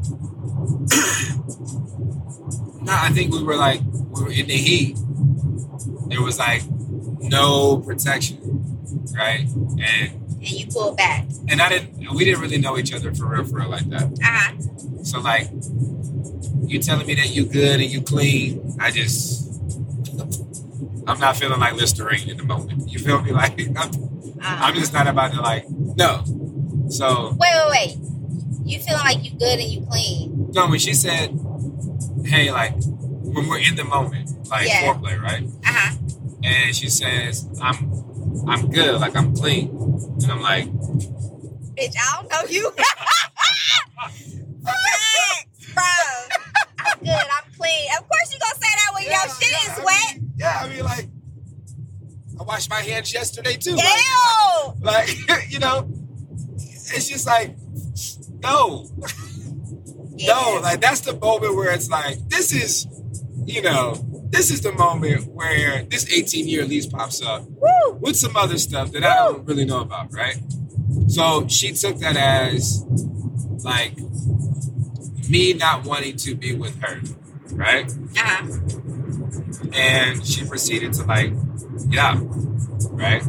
no, I think we were like we were in the heat. There was like no protection, right? And And you pulled back. and I didn't. We didn't really know each other for real, for real like that. Uh-huh. So like, you telling me that you good and you clean, I just, I'm not feeling like Listerine in the moment. You feel me? Like I'm, Uh-huh. I'm just not about to like no. So Wait, wait, wait. You feeling like you good and you clean. no, when she said, "Hey, like when we're in the moment, like Yeah. foreplay, right?" Uh-huh. And she says, "I'm, I'm good, like I'm clean," and I'm like, Bitch, I don't know you. Facts, bro. I'm good. I'm clean. Of course you gonna say that when your shit yeah, is I wet. mean, yeah, I mean, like, I washed my hands yesterday too. like- Ew. Like, you know, it's just like, no, no, like that's the moment where it's like, this is, you know, this is the moment where this 18 year lease pops up Woo. with some other stuff that I don't really know about, right? So she took that as like me not wanting to be with her, right? Uh-huh. and she proceeded to like get out, right?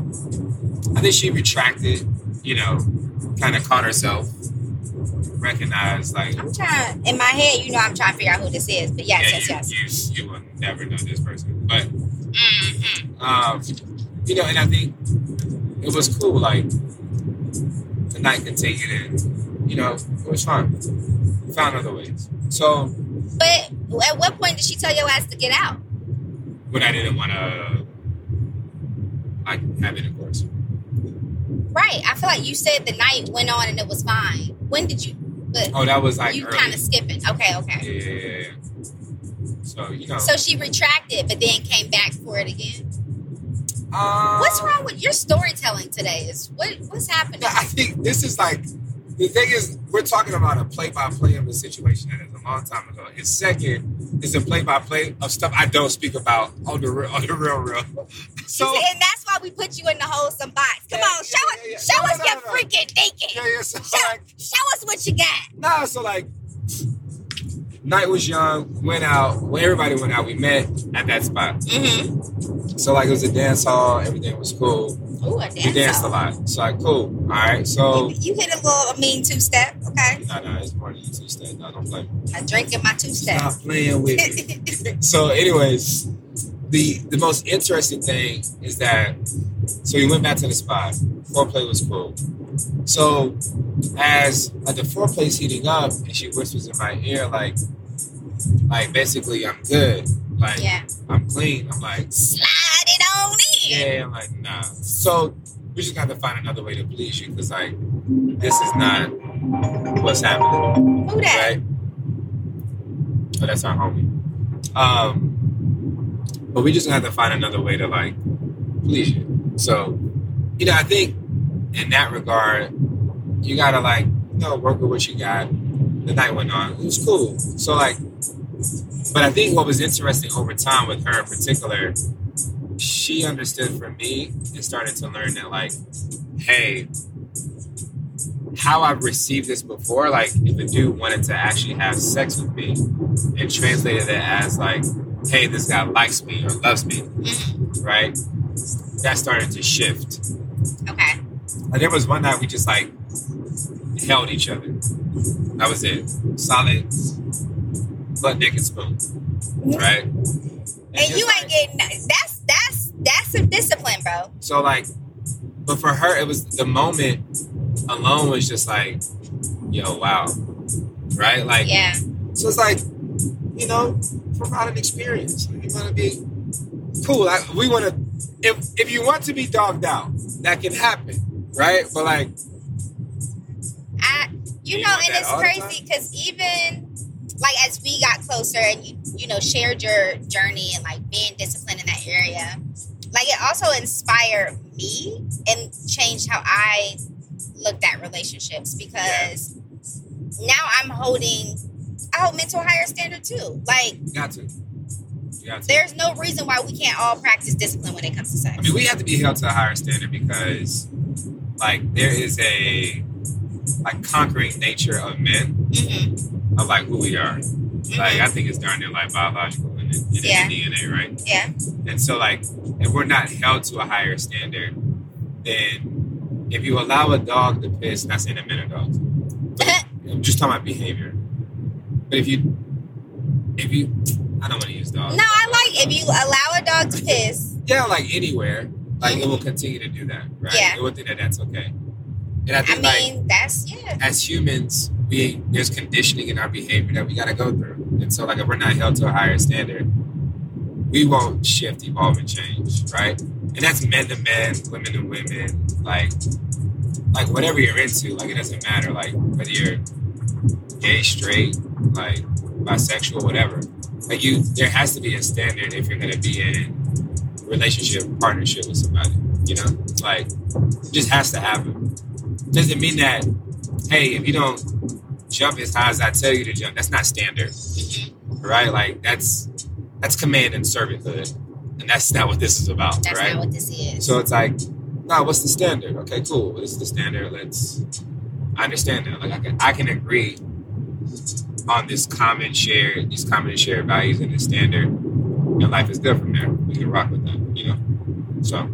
I think she retracted, you know, kind of caught herself, recognized like, I'm trying in my head, you know I'm trying to figure out who this is, but yes, yeah, yes, yes. you, you, you will never know this person, but Mhm. um, you know, and I think it was cool. Like the night continued, and you know, it was fun. Found other ways. So But at what point did she tell your ass to get out? when I didn't want to like have intercourse. Right. I feel like you said the night went on and it was fine. When did you? But Oh, that was like you kind of skipping. Okay, okay. Yeah, yeah, yeah, yeah. So you know, So she retracted, but then came back for it again. uh, What's wrong with your storytelling today? Is what what's happening? I think this is like the thing is we're talking about a play-by-play of a situation that is a long time ago. And second, is a play by play of stuff I don't speak about on the real, on the real, real. So see, and that's why we put you in the wholesome box. Come Yeah, on, show yeah, us, yeah, yeah. show No, us no, your no. freaking thinking. yeah, yeah. So Show, like, show us what you got. nah. So like, night was young. Went out. When everybody went out, we met at that spot. Mm-hmm. So like, it was a dance hall. Everything was cool. Ooh, a We dance danced a lot. So like, cool. All right. So You, you hit a little mean two step, okay? no, no, it's more than two step. No, don't play. I drink in my two step. Stop playing with me. so anyways the the most interesting thing is that so we went back to the spot foreplay was cool so as like the foreplay's heating up and she whispers in my ear like like basically i'm good like yeah. i'm clean i'm like Slide it on in. Yeah i'm like nah so we just got to find another way to please you because like this is not what's happening Who that? right? Oh, that's our homie. Um, but we just have to find another way to like please you. So, you know, I think in that regard, you gotta like, you know, work with what you got. The night went on. It was cool. So like, but I think what was interesting over time with her in particular, she understood from me and started to learn that like, hey, how I've received this before, like if a dude wanted to actually have sex with me and translated it as like, hey, this guy likes me or loves me, Mhm. right? That started to shift. Okay. Like there was one night we just like held each other. That was it. Solid butt naked spoon. Right? And just, you like- ain't getting that's that's some discipline, bro. So like, but for her, it was the moment alone was just like, yo, wow, right? Like, Yeah. so it's like, you know, provide an experience. You want to be cool. Like, we want to, if if you want to be dogged out, that can happen, right? But like, I you You know, and it's crazy because even like as we got closer and you you know shared your journey and like being disciplined in that area, like it also inspired me and changed how I looked at relationships because now I'm holding I hold men to a higher standard too. Like you got to, you got to. there's no reason why we can't all practice discipline when it comes to sex. I mean, we have to be held to a higher standard because, like, there is a like conquering nature of men hmm of like who we are. Like, I think it's darn near like biological in, in the Yeah. DNA, right? Yeah. And so, like, if we're not held to a higher standard, then if you allow a dog to piss, not saying that men are dogs, I'm just talking about behavior. But if you, if you, I don't want to use dogs. No, I like if you allow a dog to piss. Yeah, like anywhere, like it will mm-hmm. continue to do that, right? Yeah. It will think that that's okay. And I I think, like, mean, that's yeah. as humans, we there's conditioning in our behavior that we got to go through, and so like if we're not held to a higher standard, we won't shift, evolve, and change, right? And that's men to men, women to women, like like whatever you're into, like it doesn't matter, like whether you're gay, straight, like bisexual, whatever. Like you, there has to be a standard if you're gonna be in relationship, partnership with somebody. You know, like it just has to happen. Doesn't mean that hey, if you don't jump as high as I tell you to jump, that's not standard, Mhm. right? Like that's that's command and servanthood, and that's not what this is about, That's right? not what this is. So it's like, nah, what's the standard? Okay, cool. Well, this is the standard. Let's. I understand that. Like I can, I can agree on this common shared, these common shared values and this standard, and life is good from there. We can rock with that, you know. So,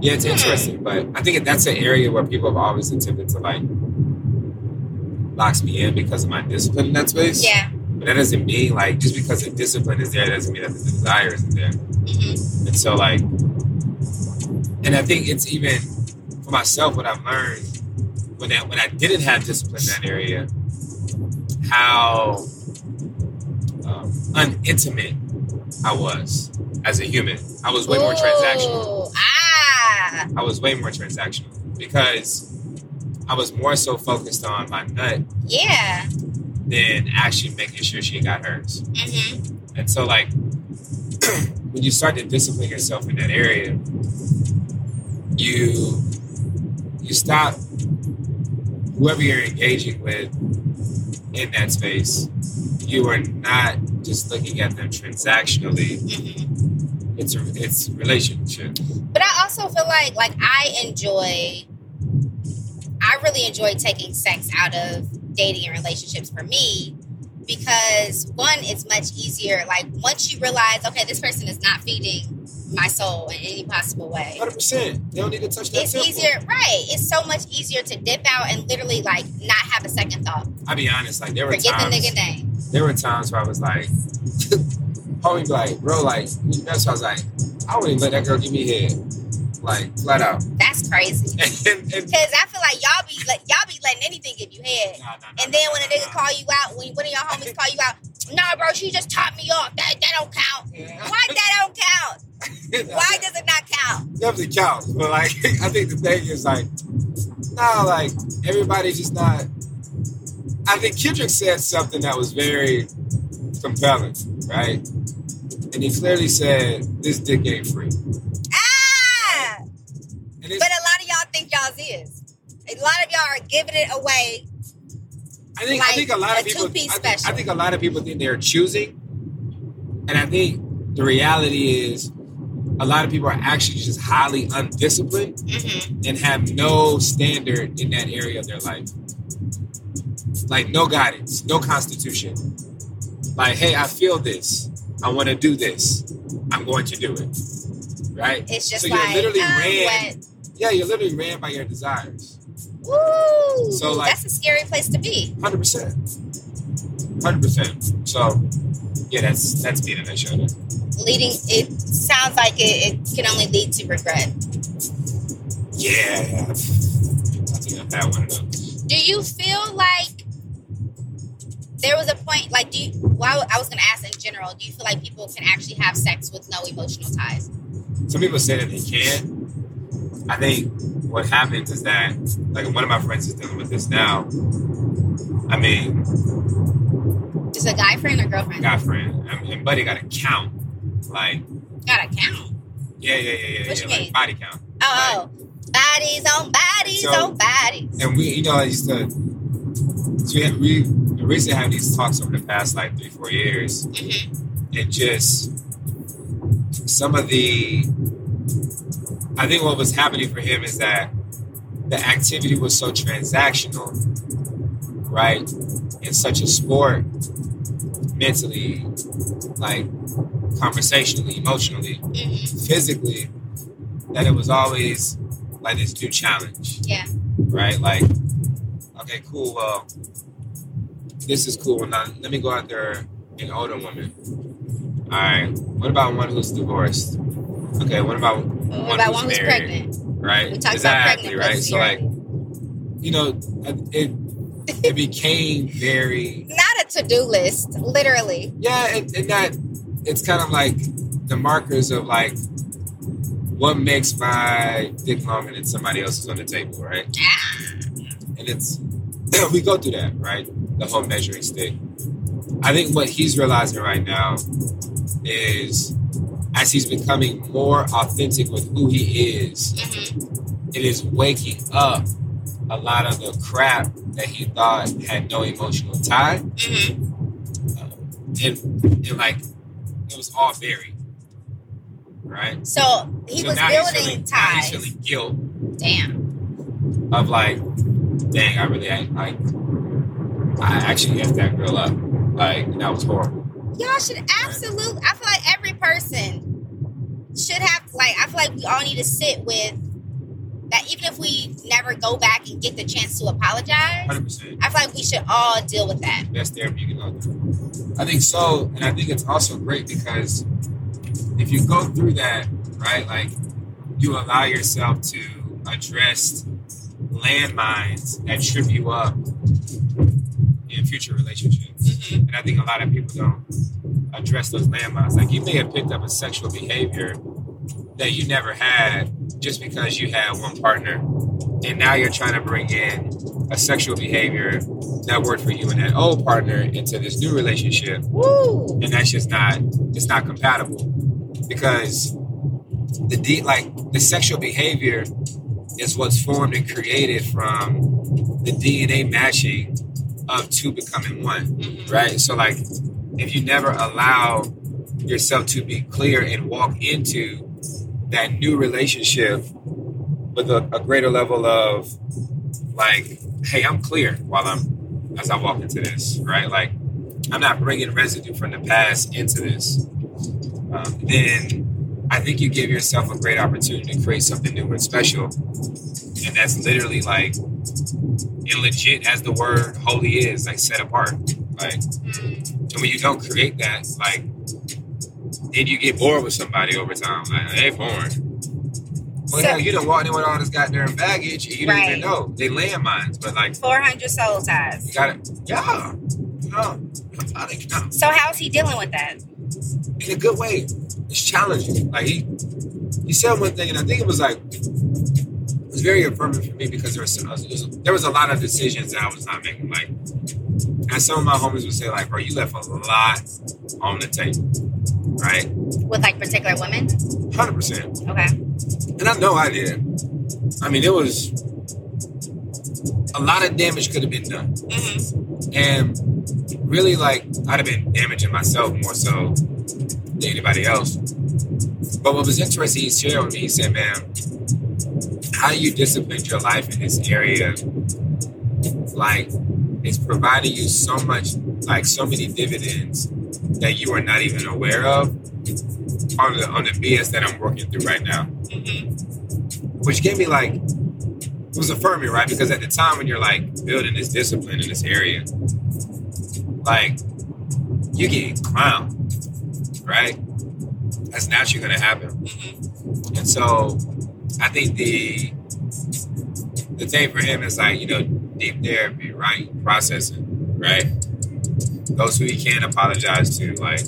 yeah, it's interesting, but I think that's an area where people have always attempted to like locks me in because of my discipline in that space. yeah. But that doesn't mean like just because the discipline is there doesn't mean that the desire isn't there. hmm And so like and I think it's even for myself what I've learned when I, when I didn't have discipline in that area, how um, unintimate I was as a human. I was way more transactional. Ooh, I was way more transactional because I was more so focused on my nut Yeah. than actually making sure she got hers. hmm And so, like, when you start to discipline yourself in that area, you you stop whoever you're engaging with in that space. You are not just looking at them transactionally, Mhm. It's a it's relationship. But I also feel like like I enjoy I really enjoy taking sex out of dating and relationships for me because one it's much easier like once you realize okay this person is not feeding my soul in any possible way Hundred percent. They don't need to touch that. it's temple. easier right it's so much easier to dip out and literally like not have a second thought I'll be honest. Like there were forget times. the nigga name there were times where I was like, homie, be like, bro, like, that's why I was like, I wouldn't even let that girl give me head, like, flat out. that's crazy because I feel like y'all be like y'all be letting anything give you head Nah, nah, nah, And then when a nigga call you out, when one of your homies call you out, nah, bro, she just topped me off. That that don't count. Yeah. Why that don't count? Why does it not count? definitely counts. But like, I think the thing is like, nah, like everybody just not. I think Kendrick said something that was very compelling, right? And he clearly said, "This dick ain't free." Ah! But a lot of y'all think y'all's is. A lot of y'all are giving it away. I think I think a lot of people. I think, I think a lot of people think they're choosing, and I think the reality is, a lot of people are actually just highly undisciplined Mm-hmm. and have no standard in that area of their life. Like no guidance, no constitution. Like, hey, I feel this. I want to do this. I'm going to do it. Right? It's just so like, you're literally um, ran. what? Yeah, you're literally ran by your desires. Woo! So, like- that's a scary place to be. Hundred percent. Hundred percent. So, yeah, that's that's being in show. There. Leading, it sounds like it, it can only lead to regret. Yeah, I think I've had one of those. Do you feel like there was a point, like, do you, well, I was going to ask in general, do you feel like people can actually have sex with no emotional ties? Some people say that they can. I think what happens is that, like, one of my friends is dealing with this now. I mean, Is a guy friend or girlfriend? guy friend, I mean, buddy got to count. Like, Gotta count. yeah, yeah, yeah, yeah, What yeah, you like mean? body count. Oh, oh. bodies on bodies So- on bodies. And we, you know, I used to, so we, we recently had these talks over the past like three, four years, hmm and just some of the I think what was happening for him is that the activity was so transactional, right? In such a sport, mentally, like conversationally, emotionally, hmm physically, that it was always like this new challenge, Yeah. right? Like, okay, cool, well, this is cool. Now, let me go out there an older woman. All right, what about one who's divorced? Okay, what about What one about who's one who's pregnant? right? We talked exactly, right? So like, you know, it it became very Not a to-do list, literally. yeah, and, and that it's kind of like the markers of like what makes my dick longer than somebody else's on the table, right? Ah, And it's we go through that, right? The whole measuring stick. I think what he's realizing right now is as he's becoming more authentic with who he is, mhm. it is waking up a lot of the crap that he thought had no emotional tie. Mhm. Um, and, and like, it was all buried. Right? So he so was building feeling, now ties. he's feeling guilt Damn. of like, dang, I really, I, like, I actually effed that girl up. Like, that was horrible. Y'all should absolutely. I feel like every person should have. Like, I feel like we all need to sit with that. Even if we never go back and get the chance to apologize, 100%. I feel like we should all deal with that. best therapy you can go through. I think so, and I think it's also great because if you go through that, right, like you allow yourself to address landmines that trip you up in future relationships. Mhm. And I think a lot of people don't address those landmines. Like you may have picked up a sexual behavior that you never had just because you had one partner, and now you're trying to bring in a sexual behavior that worked for you and that old partner into this new relationship, Woo. and that's just not it's not compatible because the D, like the sexual behavior is what's formed and created from the DNA matching of two becoming one Mhm. right? So like if you never allow yourself to be clear and walk into that new relationship with a, a greater level of like, hey, I'm clear while I'm as I walk into this, right? Like, I'm not bringing residue from the past into this. Um, then I think you give yourself a great opportunity to create something new and special, and that's literally like, and legit as the word holy is, like set apart, like. And when you don't create that, like, then you get bored with somebody over time. Like, they boring. Well, So- hell, you don't walk in with all this goddamn baggage, and you don't even know they landmines. But like, 400 soul ties. you got it. Yeah, yeah. That's how they. So how's he dealing with that? In a good way. It's challenging. Like he, he said one thing, and I think it was like, it was very affirming for me because there was, was there was a lot of decisions that I was not making. Like, and some of my homies would say, like, bro, you left a lot on the table, right? With like particular women? Hundred percent. Okay. And I know I did. I mean, it was a lot of damage could have been done. hmm And really, like, I'd have been damaging myself more so than anybody else. But what was interesting, he shared with me, he said, man, how you disciplined your life in this area, like, it's providing you so much, like, so many dividends that you are not even aware of on the, on the BS that I'm working through right now hmm which gave me like it was affirming, right? Because at the time when you're like building this discipline in this area, like you get clowned, right? That's naturally gonna happen. And so I think the the thing for him is like, you know, deep therapy, right? Processing, right? Those who he can apologize to, like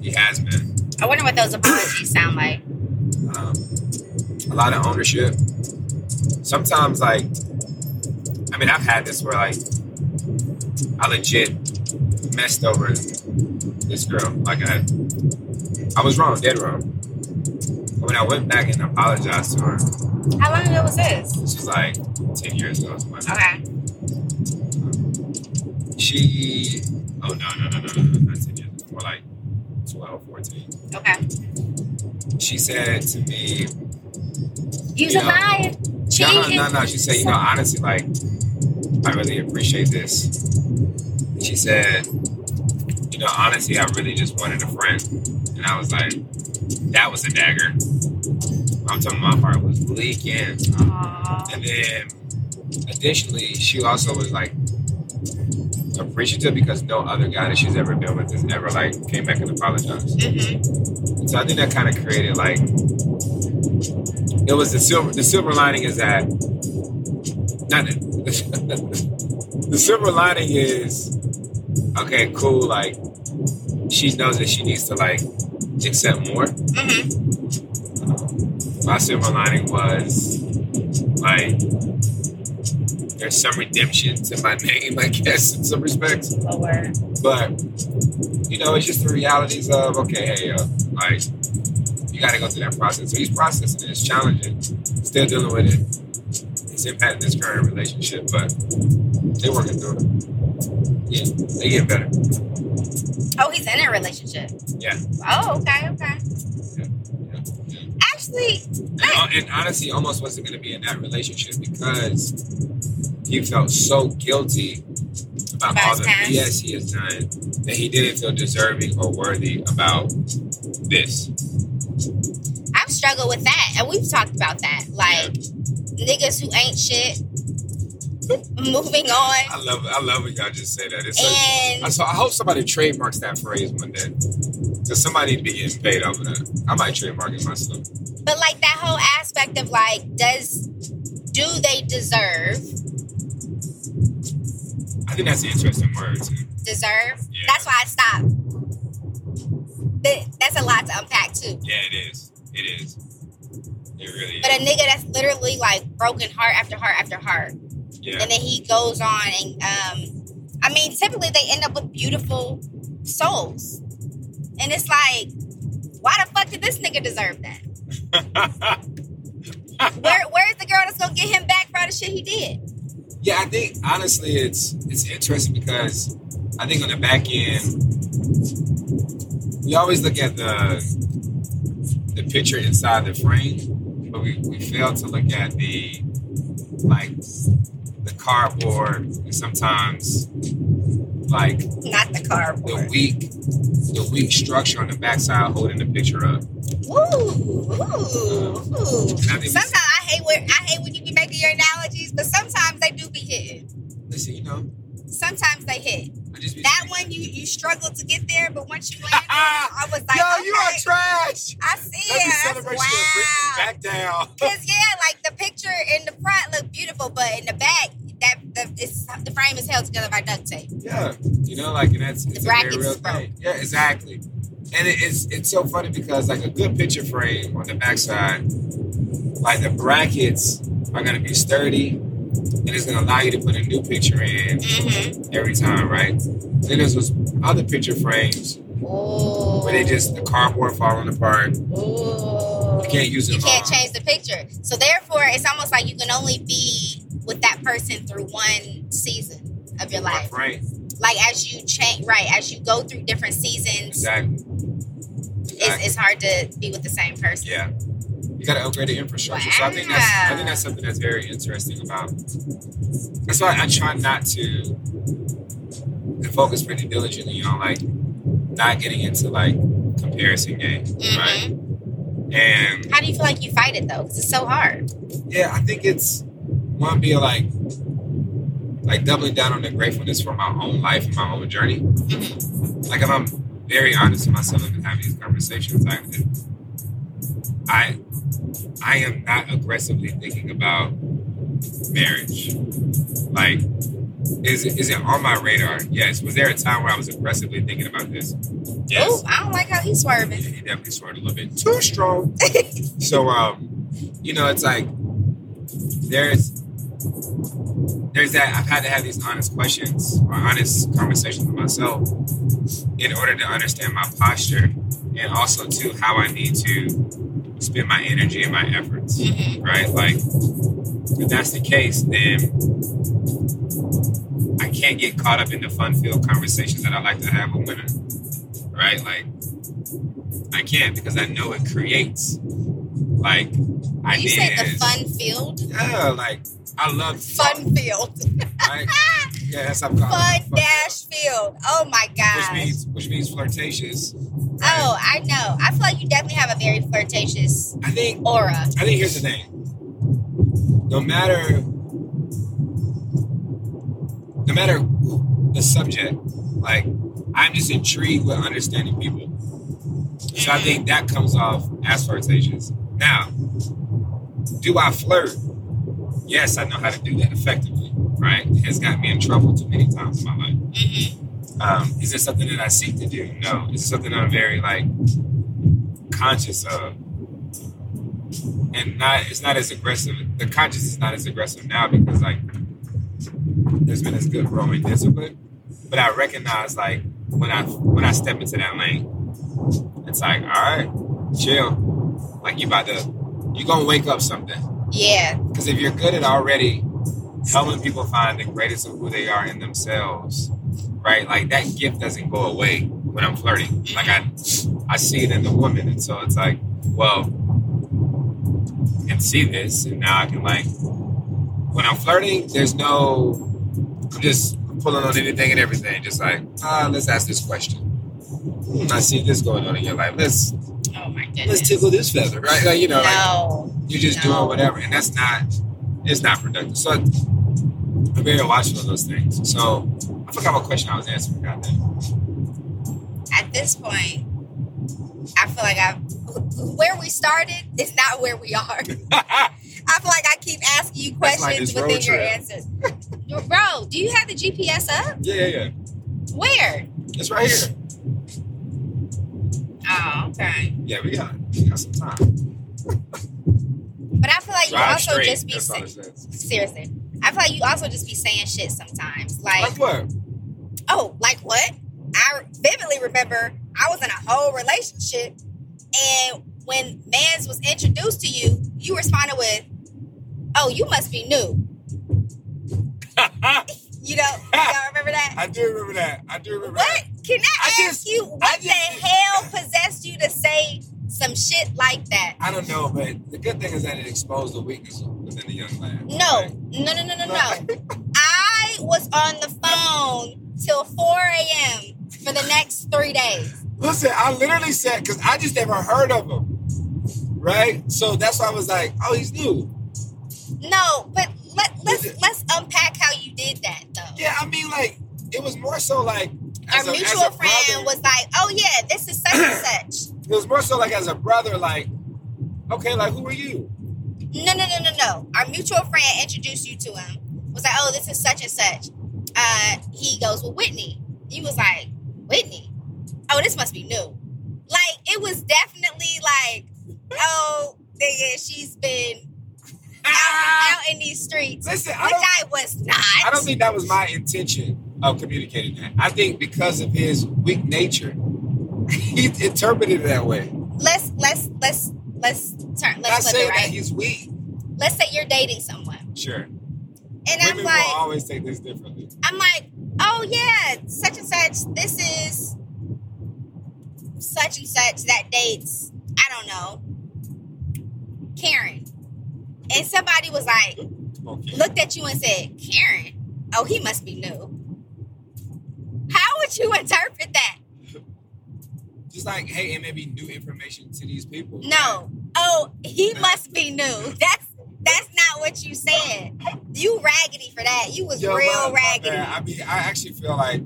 he has been. I wonder what those apologies sound like. um, a lot of ownership. Sometimes, like, I mean, I've had this where, like, I legit messed over this girl. Like, I, I was wrong, dead wrong. But when I went back and apologized to her, How long ago was this? this was like 10 years ago. like. Okay. She, oh, no, no, no, no, no, no, not 10 years ago, more like 12, 14. Okay. She said to me, Use Yeah. a No, no, no, no. She said, you know, honestly, like, I really appreciate this. She said, you know, honestly, I really just wanted a friend. And I was like, that was a dagger. I'm talking my heart was leaking. Aw. And then additionally, she also was like appreciative because no other guy that she's ever been with has ever like came back and apologized. Mhm. So I think that kind of created like it was the silver. The silver lining is that not the, the silver lining is okay, cool. Like she knows that she needs to like accept more. Mhm. My silver lining was like there's some redemption to my name, I guess, in some respects. Lord. But you know, it's just the realities of okay, hey, uh, like you got to go through that process. So he's processing it. It's challenging. Still dealing with it. It's impacting his current relationship, but they're working through it. Yeah, they get better. Oh, he's in a relationship. Yeah. Oh, okay, okay. Yeah, yeah, yeah. Actually, And, and honestly, almost wasn't going to be in that relationship because he felt so guilty about About all the. BS he has done that he didn't feel deserving or worthy about this. I've struggled with that, and we've talked about that. Like niggas who ain't shit. Moving on, I love it. I love when y'all just say that. It's so, and I, so I hope somebody trademarks that phrase one day. Because somebody need to be getting paid over that. I might trademark it myself. but like that whole aspect of like, does do they deserve I think that's an interesting word too. deserve? Yeah. That's why I stopped. Th- That's a lot to unpack too. Yeah, it is. It is. It really But a nigga that's literally like broken heart after heart after heart, Yeah. and then he goes on and um, I mean, typically they end up with beautiful souls, and it's like, why the fuck did this nigga deserve that? Where where's the girl that's gonna get him back for all the shit he did? Yeah, I think honestly, it's it's interesting because I think on the back end, we always look at the the picture inside the frame, but we, we fail to look at the like the cardboard and sometimes like Not the cardboard. the weak the weak structure on the backside holding the picture up. Ooh, ooh, ooh. think Sometimes I hate when I hate when you be making your analogies, but sometimes they do be hitting. Listen, you know, Sometimes they hit. I just be That one you you struggled to get there, but once you landed, I was like, Yo, okay, you are trash. I see it. celebration wow. back down. Cause yeah, like the picture in the front looked beautiful, but in the back, that the it's the frame is held together by duct tape. Yeah, you know, like and that's it's a very brackets real thing. Yeah, exactly. And it, it's it's so funny because like a good picture frame on the backside, like the brackets are gonna be sturdy, and it's gonna allow you to put a new picture in Mm-hmm. every time, right? Then there's those other picture frames Ooh. where they just the cardboard falling apart. Ooh. You can't use it. You can't long. change the picture. So therefore, it's almost like you can only be with that person through one season of your life. Right. Like as you change, right? As you go through different seasons, Exactly. it's, Exactly. it's hard to be with the same person. Yeah. You gotta upgrade the infrastructure. So I think that's I think that's something that's very interesting about that's why I try not to, to focus pretty diligently on like not getting into like comparison games. Right. Mhm. And How do you feel like you fight it though? Because it's so hard. yeah, I think it's one be like like doubling down on the gratefulness for my own life and my own journey. Like if I'm very honest with myself and having these conversations, I I I am not aggressively thinking about marriage. Like, is it is it on my radar? Yes. Was there a time where I was aggressively thinking about this? Yes. Ooh, I don't like how he's Yeah, swerving. he definitely swerved a little bit too strong. so um, you know, it's like there's there's that I've had to have these honest questions or honest conversations with myself in order to understand my posture and also to how I need to spend my energy and my efforts. Mhm. Right? Like if that's the case, then I can't get caught up in the fun-filled conversations that I like to have with women. Right? Like I can't because I know it creates like I You said the fun field. Yeah, like I love Fun field. Right? Yeah, that's how I'm calling Fun it. Fun dash field. Oh my god. Which means which means flirtatious. Oh, I know. I feel like you definitely have a very flirtatious I think aura. I think here's the thing. No matter no matter the subject, like I'm just intrigued with understanding people. So I mm-hmm. think that comes off as flirtatious. Now, do I flirt? Yes, I know how to do that effectively, right? It has got me in trouble too many times in my life. hmm Um, is it something that I seek to do? No. Is it something I'm very like conscious of? And not it's not as aggressive. The conscious is not as aggressive now because like there's been this good growing discipline. But I recognize like when I when I step into that lane, it's like, all right, chill. Like you about to you gonna wake up something. Yeah. Because if you're good at already helping people find the greatest of who they are in themselves, right? Like that gift doesn't go away when I'm flirting. Like I, I see it in the woman, and so it's like, well, I can see this, and now I can like, when I'm flirting, there's no, I'm just pulling on anything and everything, just like, ah, let's ask this question. Hmm, I see this going on in your life. Let's Oh my goodness. let's tickle this feather, right? Like you know, like, you're just No. doing whatever, and that's not it's not productive. So I'm very watchful of those things. So I forgot what question I was answering. God damn. At this point, I feel like I've where we started is not where we are. I feel like I keep asking you That's like questions within your trip. answers. Bro, do you have the GPS up? yeah, yeah, yeah. Where? It's right here. Oh, okay. Yeah, we got we got some time. But I feel like you Drive also straight. just be That's all say- it says. seriously. I feel like you also just be saying shit sometimes. Like, Like what? oh, like what? I vividly remember I was in a whole relationship, and when Mans was introduced to you, you responded with, "Oh, you must be new." You know, y'all remember that? I do remember that. I do remember What? that. Can I, I ask just- you what I the hell possessed you to say some shit like that? I don't know, but the good thing is that it exposed the weakness within the young man. No, Right? no, no, no, no, no. I was on the phone till 4 a.m. for the next three days. Listen, I literally said because I just never heard of him, right? So that's why I was like, oh, he's new. No, but let, let's let's unpack how you did that though. Yeah, I mean, like it was more so like Our a- mutual friend brother- was like, "Oh yeah, this is such and such." It was more so like as a brother, like, okay, like who are you? No, no, no, no, no. Our mutual friend introduced you to him. Was like, "Oh, this is such and such." Uh, he goes, "Well, Whitney." He was like, "Whitney? Oh, this must be new." Like it was definitely like, "Oh, yeah, she's been out, out in these streets," Listen, I which I was not. I don't think that was my intention of communicating that. I think because of his weak nature, he interpreted it that way. let's let's let's let's turn. Let's flip saying it that he's weak. Let's say you're dating someone, Sure. and I'm Women like, will always take this differently. I'm like, oh yeah, such and such. This is such and such that dates. I don't know, Karen. And somebody was like, kid. looked at you and said, Karen. Oh, he must be new. Would you interpret that? Just like, hey, it may be new information to these people. No. Oh, he must be new. That's that's not what you said. You raggedy for that. You was Yo, real my- my raggedy. bad. I mean, I actually feel like,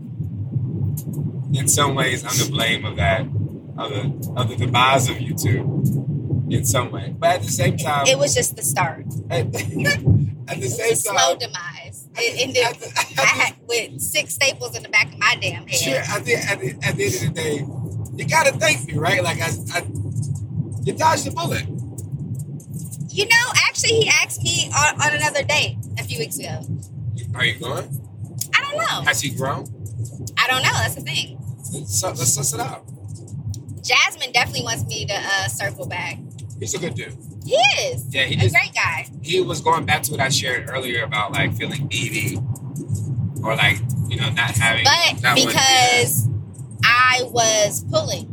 in some ways, I'm the blame of that, of the of the demise of you two, in some way. But at the same time, It was just the start. at, at the It was a same slow time, demise. It ended the- I had with six staples in the back of my damn head. Sure, at the, at, the, at the end of the day, you gotta thank me, right? Like I, I you dodged the bullet. You know, actually, he asked me on, on another date a few weeks ago. Are you going? I don't know. Has he grown? I don't know. That's the thing. Let's, let's suss it out. Jasmine definitely wants me to uh, circle back. He's a good dude. He is Yeah, he a just great guy. he was going back to what I shared earlier about like feeling needy or like you know not having But not wanting to do that. because I was pulling,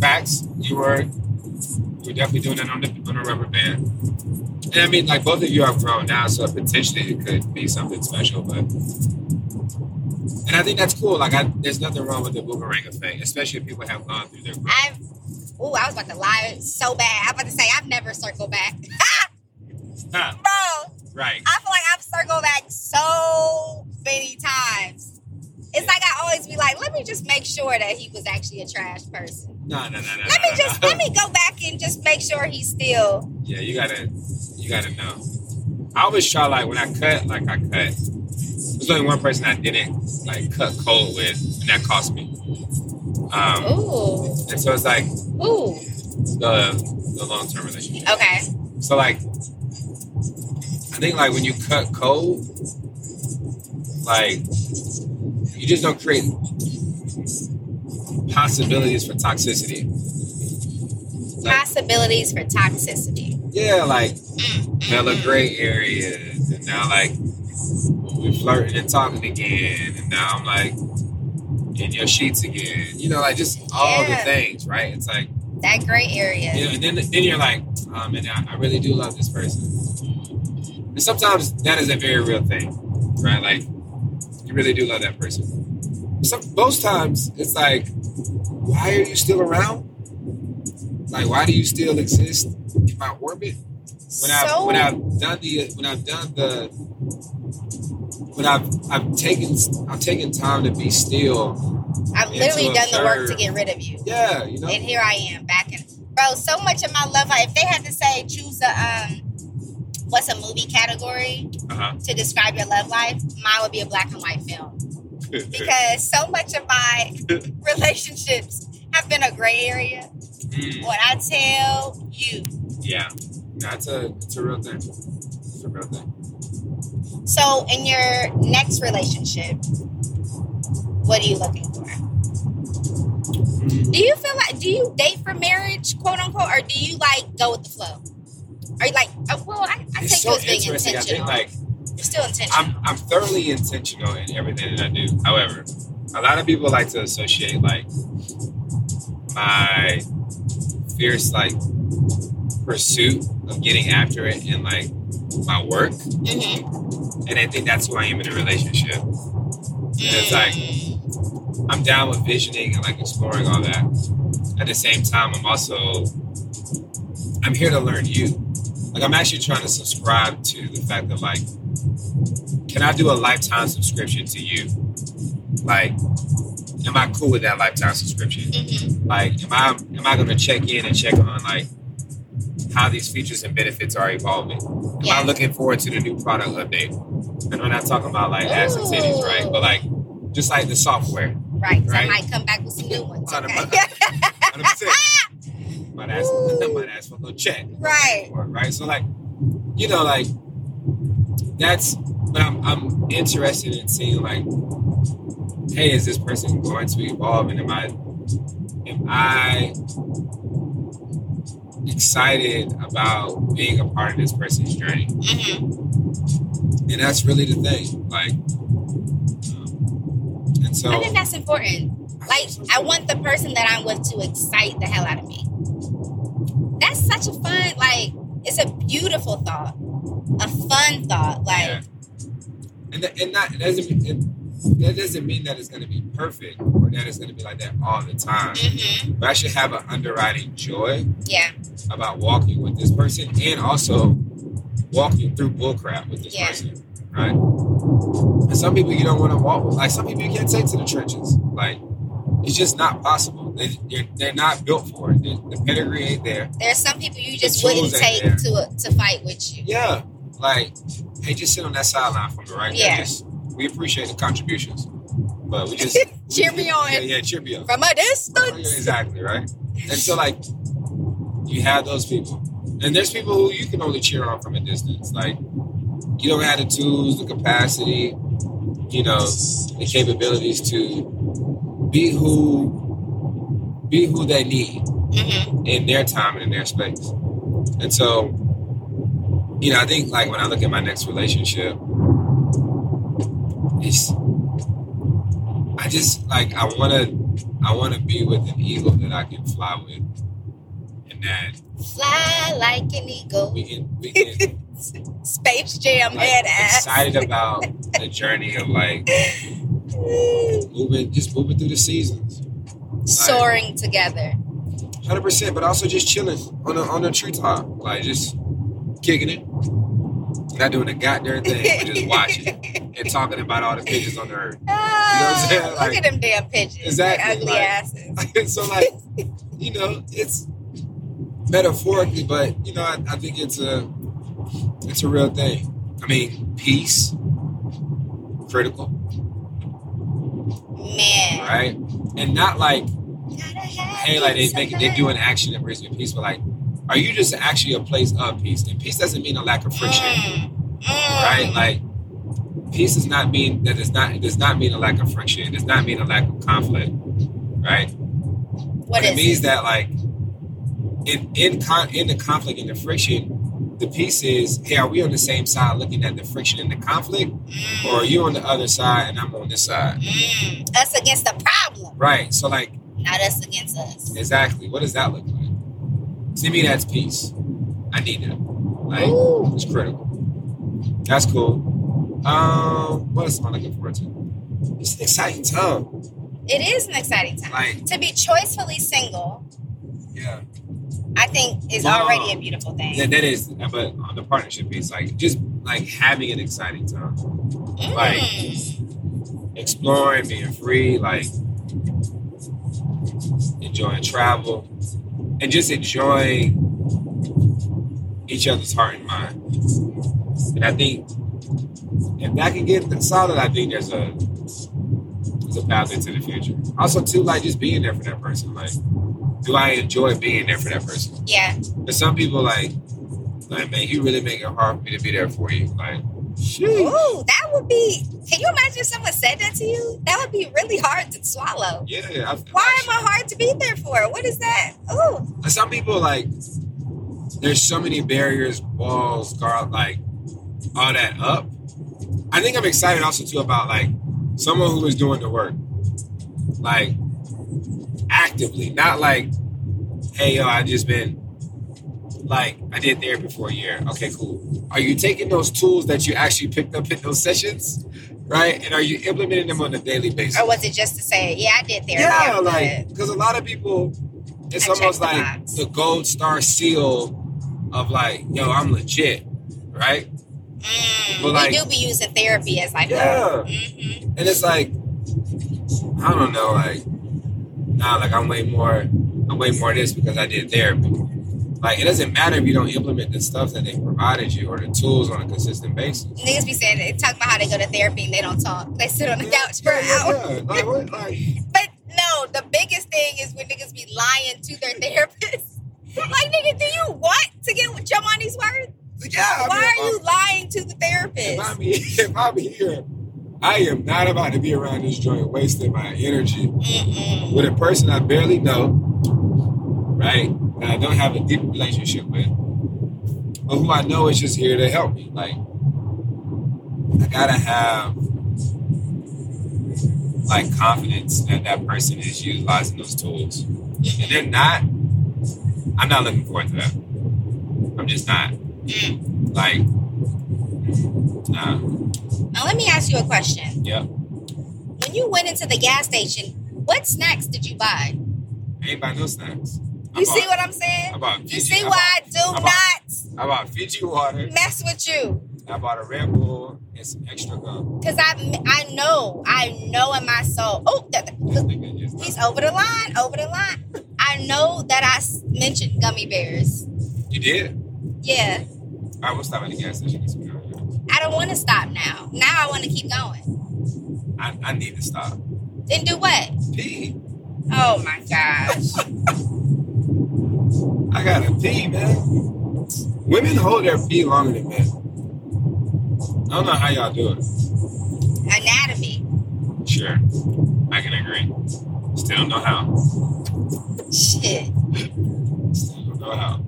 facts, you were you were definitely doing that on the on a rubber band. And I mean, like both of you have grown now, so potentially it could be something special. But and I think that's cool. Like, I, there's nothing wrong with the boomerang effect, especially if people have gone through their growth. I've. Oh, I was about to lie so bad. I am about to say I've never circled back. Huh, Bro, right. I feel like I've circled back so many times. It's like I always be like, let me just make sure that he was actually a trash person. No, no, no, no. Let no, me just no. let me go back and just make sure he's still. Yeah, you gotta, you gotta know. I always try like when I cut, like I cut. There's only one person I didn't like cut cold with, and that cost me. Um, Ooh, and so it's like ooh. the the long term relationship. Okay. So like, I think like when you cut cold, like you just don't create possibilities for toxicity. Like, Possibilities for toxicity. yeah, like Mm, hella mm, gray areas, and now like we're flirting and talking again, and now I'm like in your sheets again. You know, like just all the things, right? It's like. That gray area. know, and then then you're like, oh man, I, I really do love this person. And sometimes that is a very real thing, right? Like you really do love that person. Some most times it's like, why are you still around? Like, why do you still exist in my orbit? When I've when I've done the when I've done the when I've I've taken I've taken time to be still. I've literally to done the work to get rid of you. Yeah, you know. And here I am back in bro, so much of my love life, if they had to say choose a um what's a movie category Uh-huh. to describe your love life, mine would be a black and white film. Because so much of my relationships have been a gray area. Mm, What I tell you. yeah, that's a it's a real thing. It's a real thing. So in your next relationship, what are you looking for? Do you feel like do you date for marriage, quote unquote, or do you like go with the flow? Are you like, oh, well, I, I take It's you so as being interesting. I think intentional. like You're still intentional. I'm I'm thoroughly intentional in everything that I do. However, a lot of people like to associate like my fierce like pursuit of getting after it and like my work, Mm-hmm. and I think that's who I am in a relationship. And it's like I'm down with visioning and like exploring all that. At the same time, I'm also I'm here to learn you. Like I'm actually trying to subscribe to the fact that like, can I do a lifetime subscription to you? Like, am I cool with that lifetime subscription? Mm-hmm. Like, am I am I gonna check in and check on like how these features and benefits are evolving? Am Yeah. I looking forward to the new product update? And we're not talking about like ass and titties, right? But like just like the software. Right. So I might come back with some new ones. Okay. a- 100%. Might ask, might ask for a little check. right. right? So like, you know, like that's but I'm I'm interested in seeing like, hey, is this person going to evolve and am I am I excited about being a part of this person's journey? Mm-hmm. And that's really the thing. Like um, and so I think that's important. Like, I want the person that I'm with to excite the hell out of me. That's such a fun, like, it's a beautiful thought, a fun thought. Like, Yeah. And that, and that doesn't it, that doesn't mean that it's going to be perfect or that it's going to be like that all the time. hmm But I should have an underwriting joy yeah, about walking with this person and also walking through bullcrap with this Yeah. person, right? And some people you don't want to walk with. Like some people you can't take to the trenches. Like it's just not possible. They, they're, they're not built for it. The, the pedigree ain't there. there's some people you just wouldn't take to to fight with you. Yeah, like hey, just sit on that sideline for me, right? Yeah. Just, we appreciate the contributions, but we just Cheer me on. Yeah, yeah, cheer me on. From a distance. exactly, right? And so, like, you have those people. And there's people who you can only cheer on from a distance. Like, you don't have the tools, the capacity, you know, the capabilities to be who be who they need hmm in their time and in their space. And so, you know, I think like when I look at my next relationship, it's I just like I wanna I wanna be with an eagle that I can fly with. And that Fly like an eagle. we can we can Space Jam like, head ass. excited about the journey of like moving just moving through the seasons. Soaring together. Hundred percent, but also just chilling on the on the treetop, like just kicking it, not doing a goddamn thing, but just watching and talking about all the pigeons on the earth. Ah, saying? Look at them damn pigeons. Exactly, Like ugly like- asses. so, like, you know, it's metaphorically, but you know, I, I think it's a it's a real thing. I mean, peace, critical, Man. right? And not like hey, like they make they do an action that brings me peace, but like, are you just actually a place of peace? And peace doesn't mean a lack of friction. Mm, mm. right? Like peace does not mean that does not it does not mean a lack of friction. It does not mean a lack of conflict, right? what but it means that like in in con- in the conflict and the friction, the piece is hey, are we on the same side looking at the friction and the conflict, Mm, or are you on the other side and I'm on this side? mm. Us against the problem, Right. So like not us against us. exactly, what does that look like? To me, that's peace. I need that. Like Ooh. it's critical. That's cool. Um, what else am I looking forward to? It's an exciting time. It is an exciting time. Like, to be choicefully single, yeah, I think is already a beautiful thing. that, that is. But on the partnership piece, like just like having an exciting time, like- Mm. exploring, being free, like enjoying travel, and just enjoying each other's heart and mind. And I think if that can get solid, I think there's a there's a path into the future. Also, too, like just being there for that person. Like, do I enjoy being there for that person? yeah, But some people like, like man, you really make it hard for me to be there for you. Like, sheesh. Ooh, that would be. Can you imagine if someone said that to you? That would be really hard to swallow. yeah. I, Why am I hard to be there for? What is that? Ooh, some people like there's so many barriers, walls, guard, like all that up. I think I'm excited also too about like someone who is doing the work. like actively, not like, hey yo, I just been like I did therapy for a year. Okay, cool. Are you taking those tools that you actually picked up in those sessions, right? And are you implementing them on a daily basis? Or was it just to say, yeah, I did therapy? yeah, like because a lot of people, it's I almost the like box. the gold star seal of like, yo, I'm legit, right? Mm, but like- we do be using therapy as like, Yeah. hmm And it's like, I don't know, like, nah, like I'm way more, I'm way more this because I did therapy. Like, it doesn't matter if you don't implement the stuff that they provided you or the tools on a consistent basis. Niggas be saying, they talk about how they go to therapy and they don't talk. They sit on the couch for an Yeah, hour. yeah. Like, what, like, But no, the biggest thing is when niggas be lying to their therapist. like, nigga, do you want to get what your money's worth? yeah. I Why mean, are you lying to the I'm- If I'm, therapist? here, if I'm here, I am not about to be around this joint wasting my energy Mm-mm. with a person I barely know, right? That I don't have a deep relationship with, but who I know is just here to help me. Like, I gotta have like confidence that that person is utilizing those tools. And they're not. I'm not looking forward to that. I'm just not. Mm. Like, nah. Now let me ask you a question. Yeah. When you went into the gas station, what snacks did you buy? I ain't buy no snacks. You see what I'm saying? I bought You Fiji. see why I do not Fiji water. mess with you? I bought a Red Bull and some extra gum. Cause I I know I know in my soul. Oh, that, nigga he's over the line, over the line. I know that I mentioned gummy bears. You did? Yeah, All right, we'll stop at the gas station. Get some gum. I don't want to stop now. Now I want to keep going. I, I need to stop. Then do what? Pee. Oh my gosh. I gotta pee, man. Women hold their pee longer than men. I don't know how y'all do it. Anatomy. Sure. I can agree. Still don't know how. Shit. Still don't know how.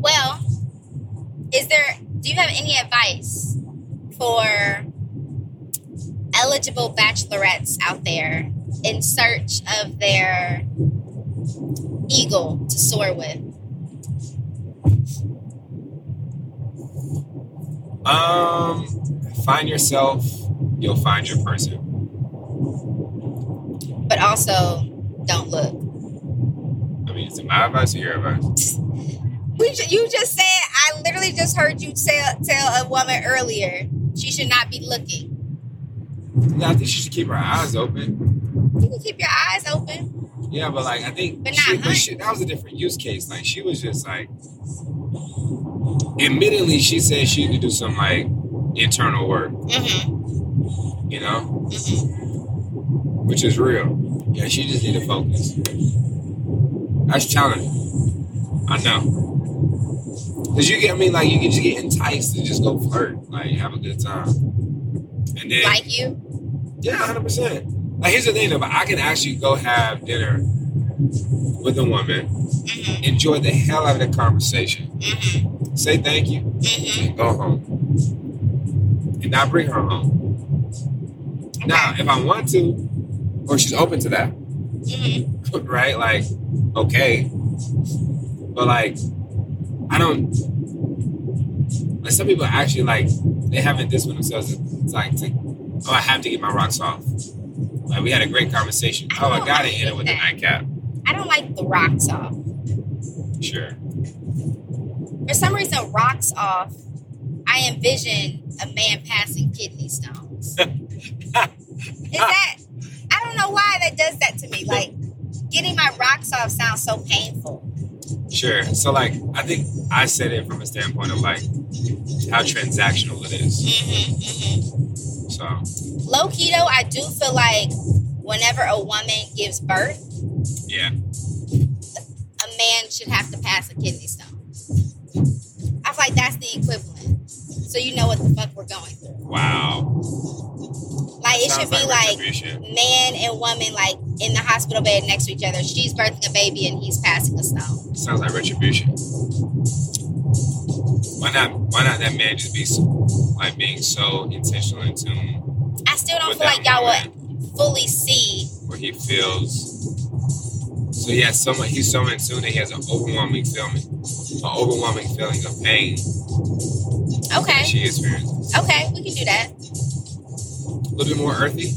Well, is there? Do you have any advice for eligible bachelorettes out there in search of their eagle to soar with? Um, find yourself, you'll find your person. But also, don't look. I mean, is it my advice or your advice? We ju- you just said I literally just heard you tell tell a woman earlier she should not be looking. Yeah, I think she should keep her eyes open. You can keep your eyes open. Yeah, but like I think But she, but she, that was a different use case. Like she was just like, admittedly, she said she had to do some like internal work, Mm-hmm. you know, Mm-hmm. which is real. Yeah, she just need to focus. That's challenging. I know. Cause you get, I mean, like you can just get enticed to just go flirt, like have a good time, and then Like you. Yeah, hundred percent. Like here's the thing though, but I can actually go have dinner with a woman, Mm-hmm. enjoy the hell out of the conversation, Mm-hmm. say thank you, Mm-hmm. and go home. And not bring her home. Now, if I want to, or she's open to that, Mm-hmm. right? Like, okay. But like, I don't like some people actually like they haven't this with themselves. It's like to, oh, I have to get my rocks off. Like we had a great conversation. I Oh, I gotta like end it with a that. nightcap. I don't like the rocks off. Sure. For some reason, rocks off. I envision a man passing kidney stones. Is that? I don't know why that does that to me. Like getting my rocks off sounds so painful. Sure. So like I think I said it from a standpoint of like how transactional it is. Mm-hmm, So Low key though, I do feel like whenever a woman gives birth, yeah. a man should have to pass a kidney stone. I feel like that's the equivalent. So you know what the fuck we're going through. Wow. Like it should be like man and woman like in the hospital bed next to each other. She's birthing a baby and he's passing a stone. Sounds like retribution. Why not? Why not that man just be so, like being so intentional in tune? I still don't feel like y'all would fully see where he feels. So he has so much. He's so in tune that he has an overwhelming feeling, an overwhelming feeling of pain Okay. she experiences. Okay, we can do that. A little bit more earthy,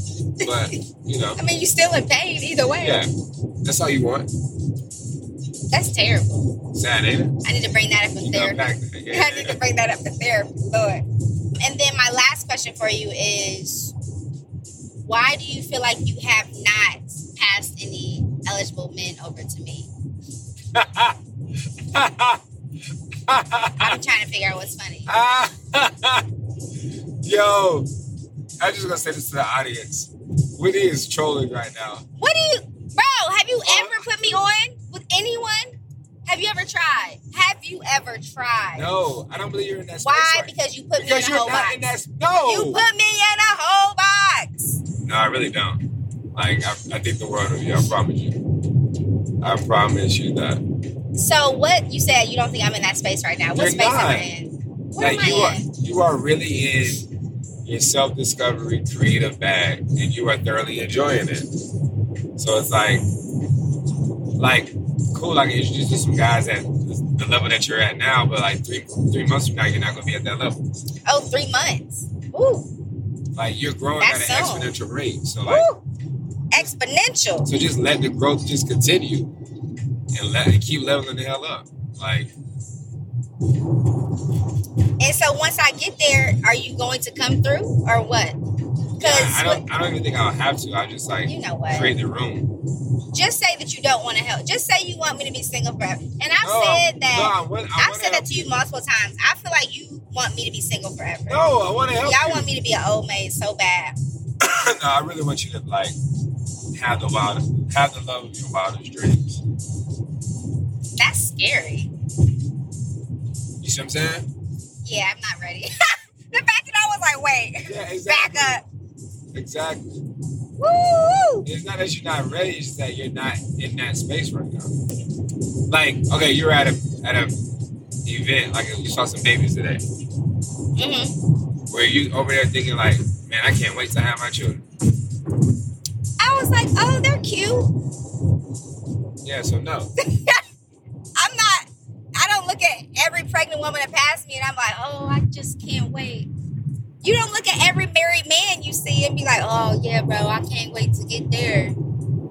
but you know, I mean, you're still in pain either way. yeah, that's all you want. That's terrible. Sad, ain't it? I need to bring that up in You therapy. pack. I need to bring that up in therapy, Lord. And then my last question for you is why do you feel like you have not passed any eligible men over to me? I'm trying to figure out what's funny. Yo, I'm just gonna say this to the audience. Whitney is trolling right now. What do you, bro? Have you ever put me on with anyone? Have you ever tried? Have you ever tried? No, I don't believe you're in that space. Why? right Because you put me in a you're whole not box. in that. No. You put me in a whole box. no, I really don't. Like, I, I think the world of you. I promise you. I promise you that. So what you said? You don't think I'm in that space right now? What You're space am I in? What like am you I are, in? you are really in your self-discovery creative bag, and you are thoroughly enjoying it. So it's like, like, cool. I can introduce you to some guys at the level that you're at now, but like three three months from now, you're not gonna be at that level. Oh, three months. Ooh, Like you're growing That's at an so. exponential rate. So like, Ooh. exponential. so just let the growth just continue, and let and keep leveling the hell up. Like, And so once I get there, are you going to come through or what? Because I, I don't I don't even think I'll have to. I just like you know what? create the room. Just say that you don't want to help. Just say you want me to be single forever. And I've No, said that. No, I want, I I've said that to you multiple times. I feel like you want me to be single forever. No, I want to help Y'all you. want me to be an old maid so bad. no, I really want you to like have the wild, have the love of your wildest dreams. That's scary. You see what I'm saying? Yeah, I'm not ready. the fact that I was like, wait, Yeah, exactly. back up. Exactly. Woo! It's not that you're not ready; it's just that you're not in that space right now. Like, okay, you're at a at a event, like you saw some babies today, hmm where you over there thinking like, man, I can't wait to have my children. I was like, oh, they're cute. Yeah, so no. I'm not. I don't look at every pregnant woman that passed me and I'm like, oh, I just can't wait. You don't look at every married man you see and be like, oh yeah, bro, I can't wait to get there.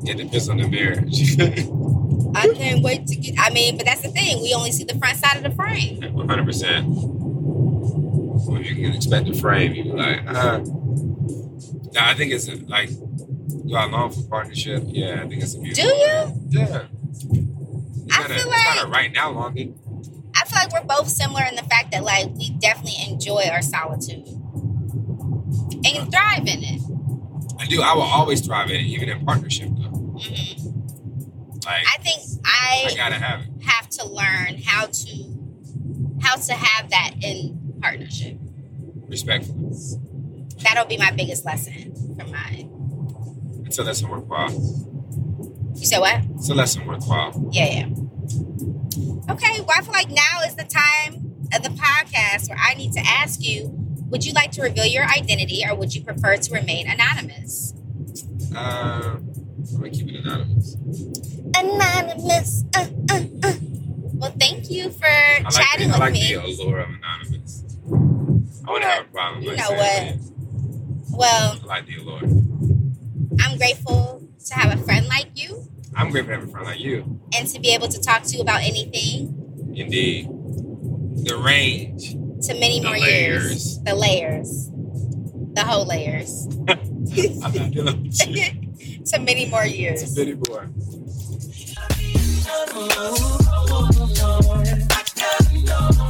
It depends on the marriage. I can't wait to get. I mean, but that's the thing. We only see the front side of the frame. One hundred percent. You can expect the frame, you be like, uh. No, I think it's a, like you are long for partnership. Yeah, I think it's a Do you? Yeah. I feel it's not like- a right now longing. Feel like we're both similar in the fact that like we definitely enjoy our solitude and thrive in it. I do. I will always thrive in it, even in partnership though. hmm Like I think I I gotta have it. have to learn how to how to have that in partnership. Respectfully. That'll be my biggest lesson for mine. It's a lesson worthwhile. You said what? It's a lesson worthwhile. Yeah, yeah. Okay, well, I feel like now is the time of the podcast where I need to ask you would you like to reveal your identity or would you prefer to remain anonymous? Uh, I'm gonna keep it anonymous. Anonymous. Uh, uh, uh. Well, thank you for I like, chatting the, I like me. the allure of anonymous. I wouldn't have a problem You know saying what? Well, I like the allure. I'm grateful to have a friend like you I'm grateful to have a friend like you. and to be able to talk to you about anything Indeed. The range. to many The more layers. years. The layers. The whole layers. I'm not dealing with you. to many more It's years. a bitty boy. Yeah.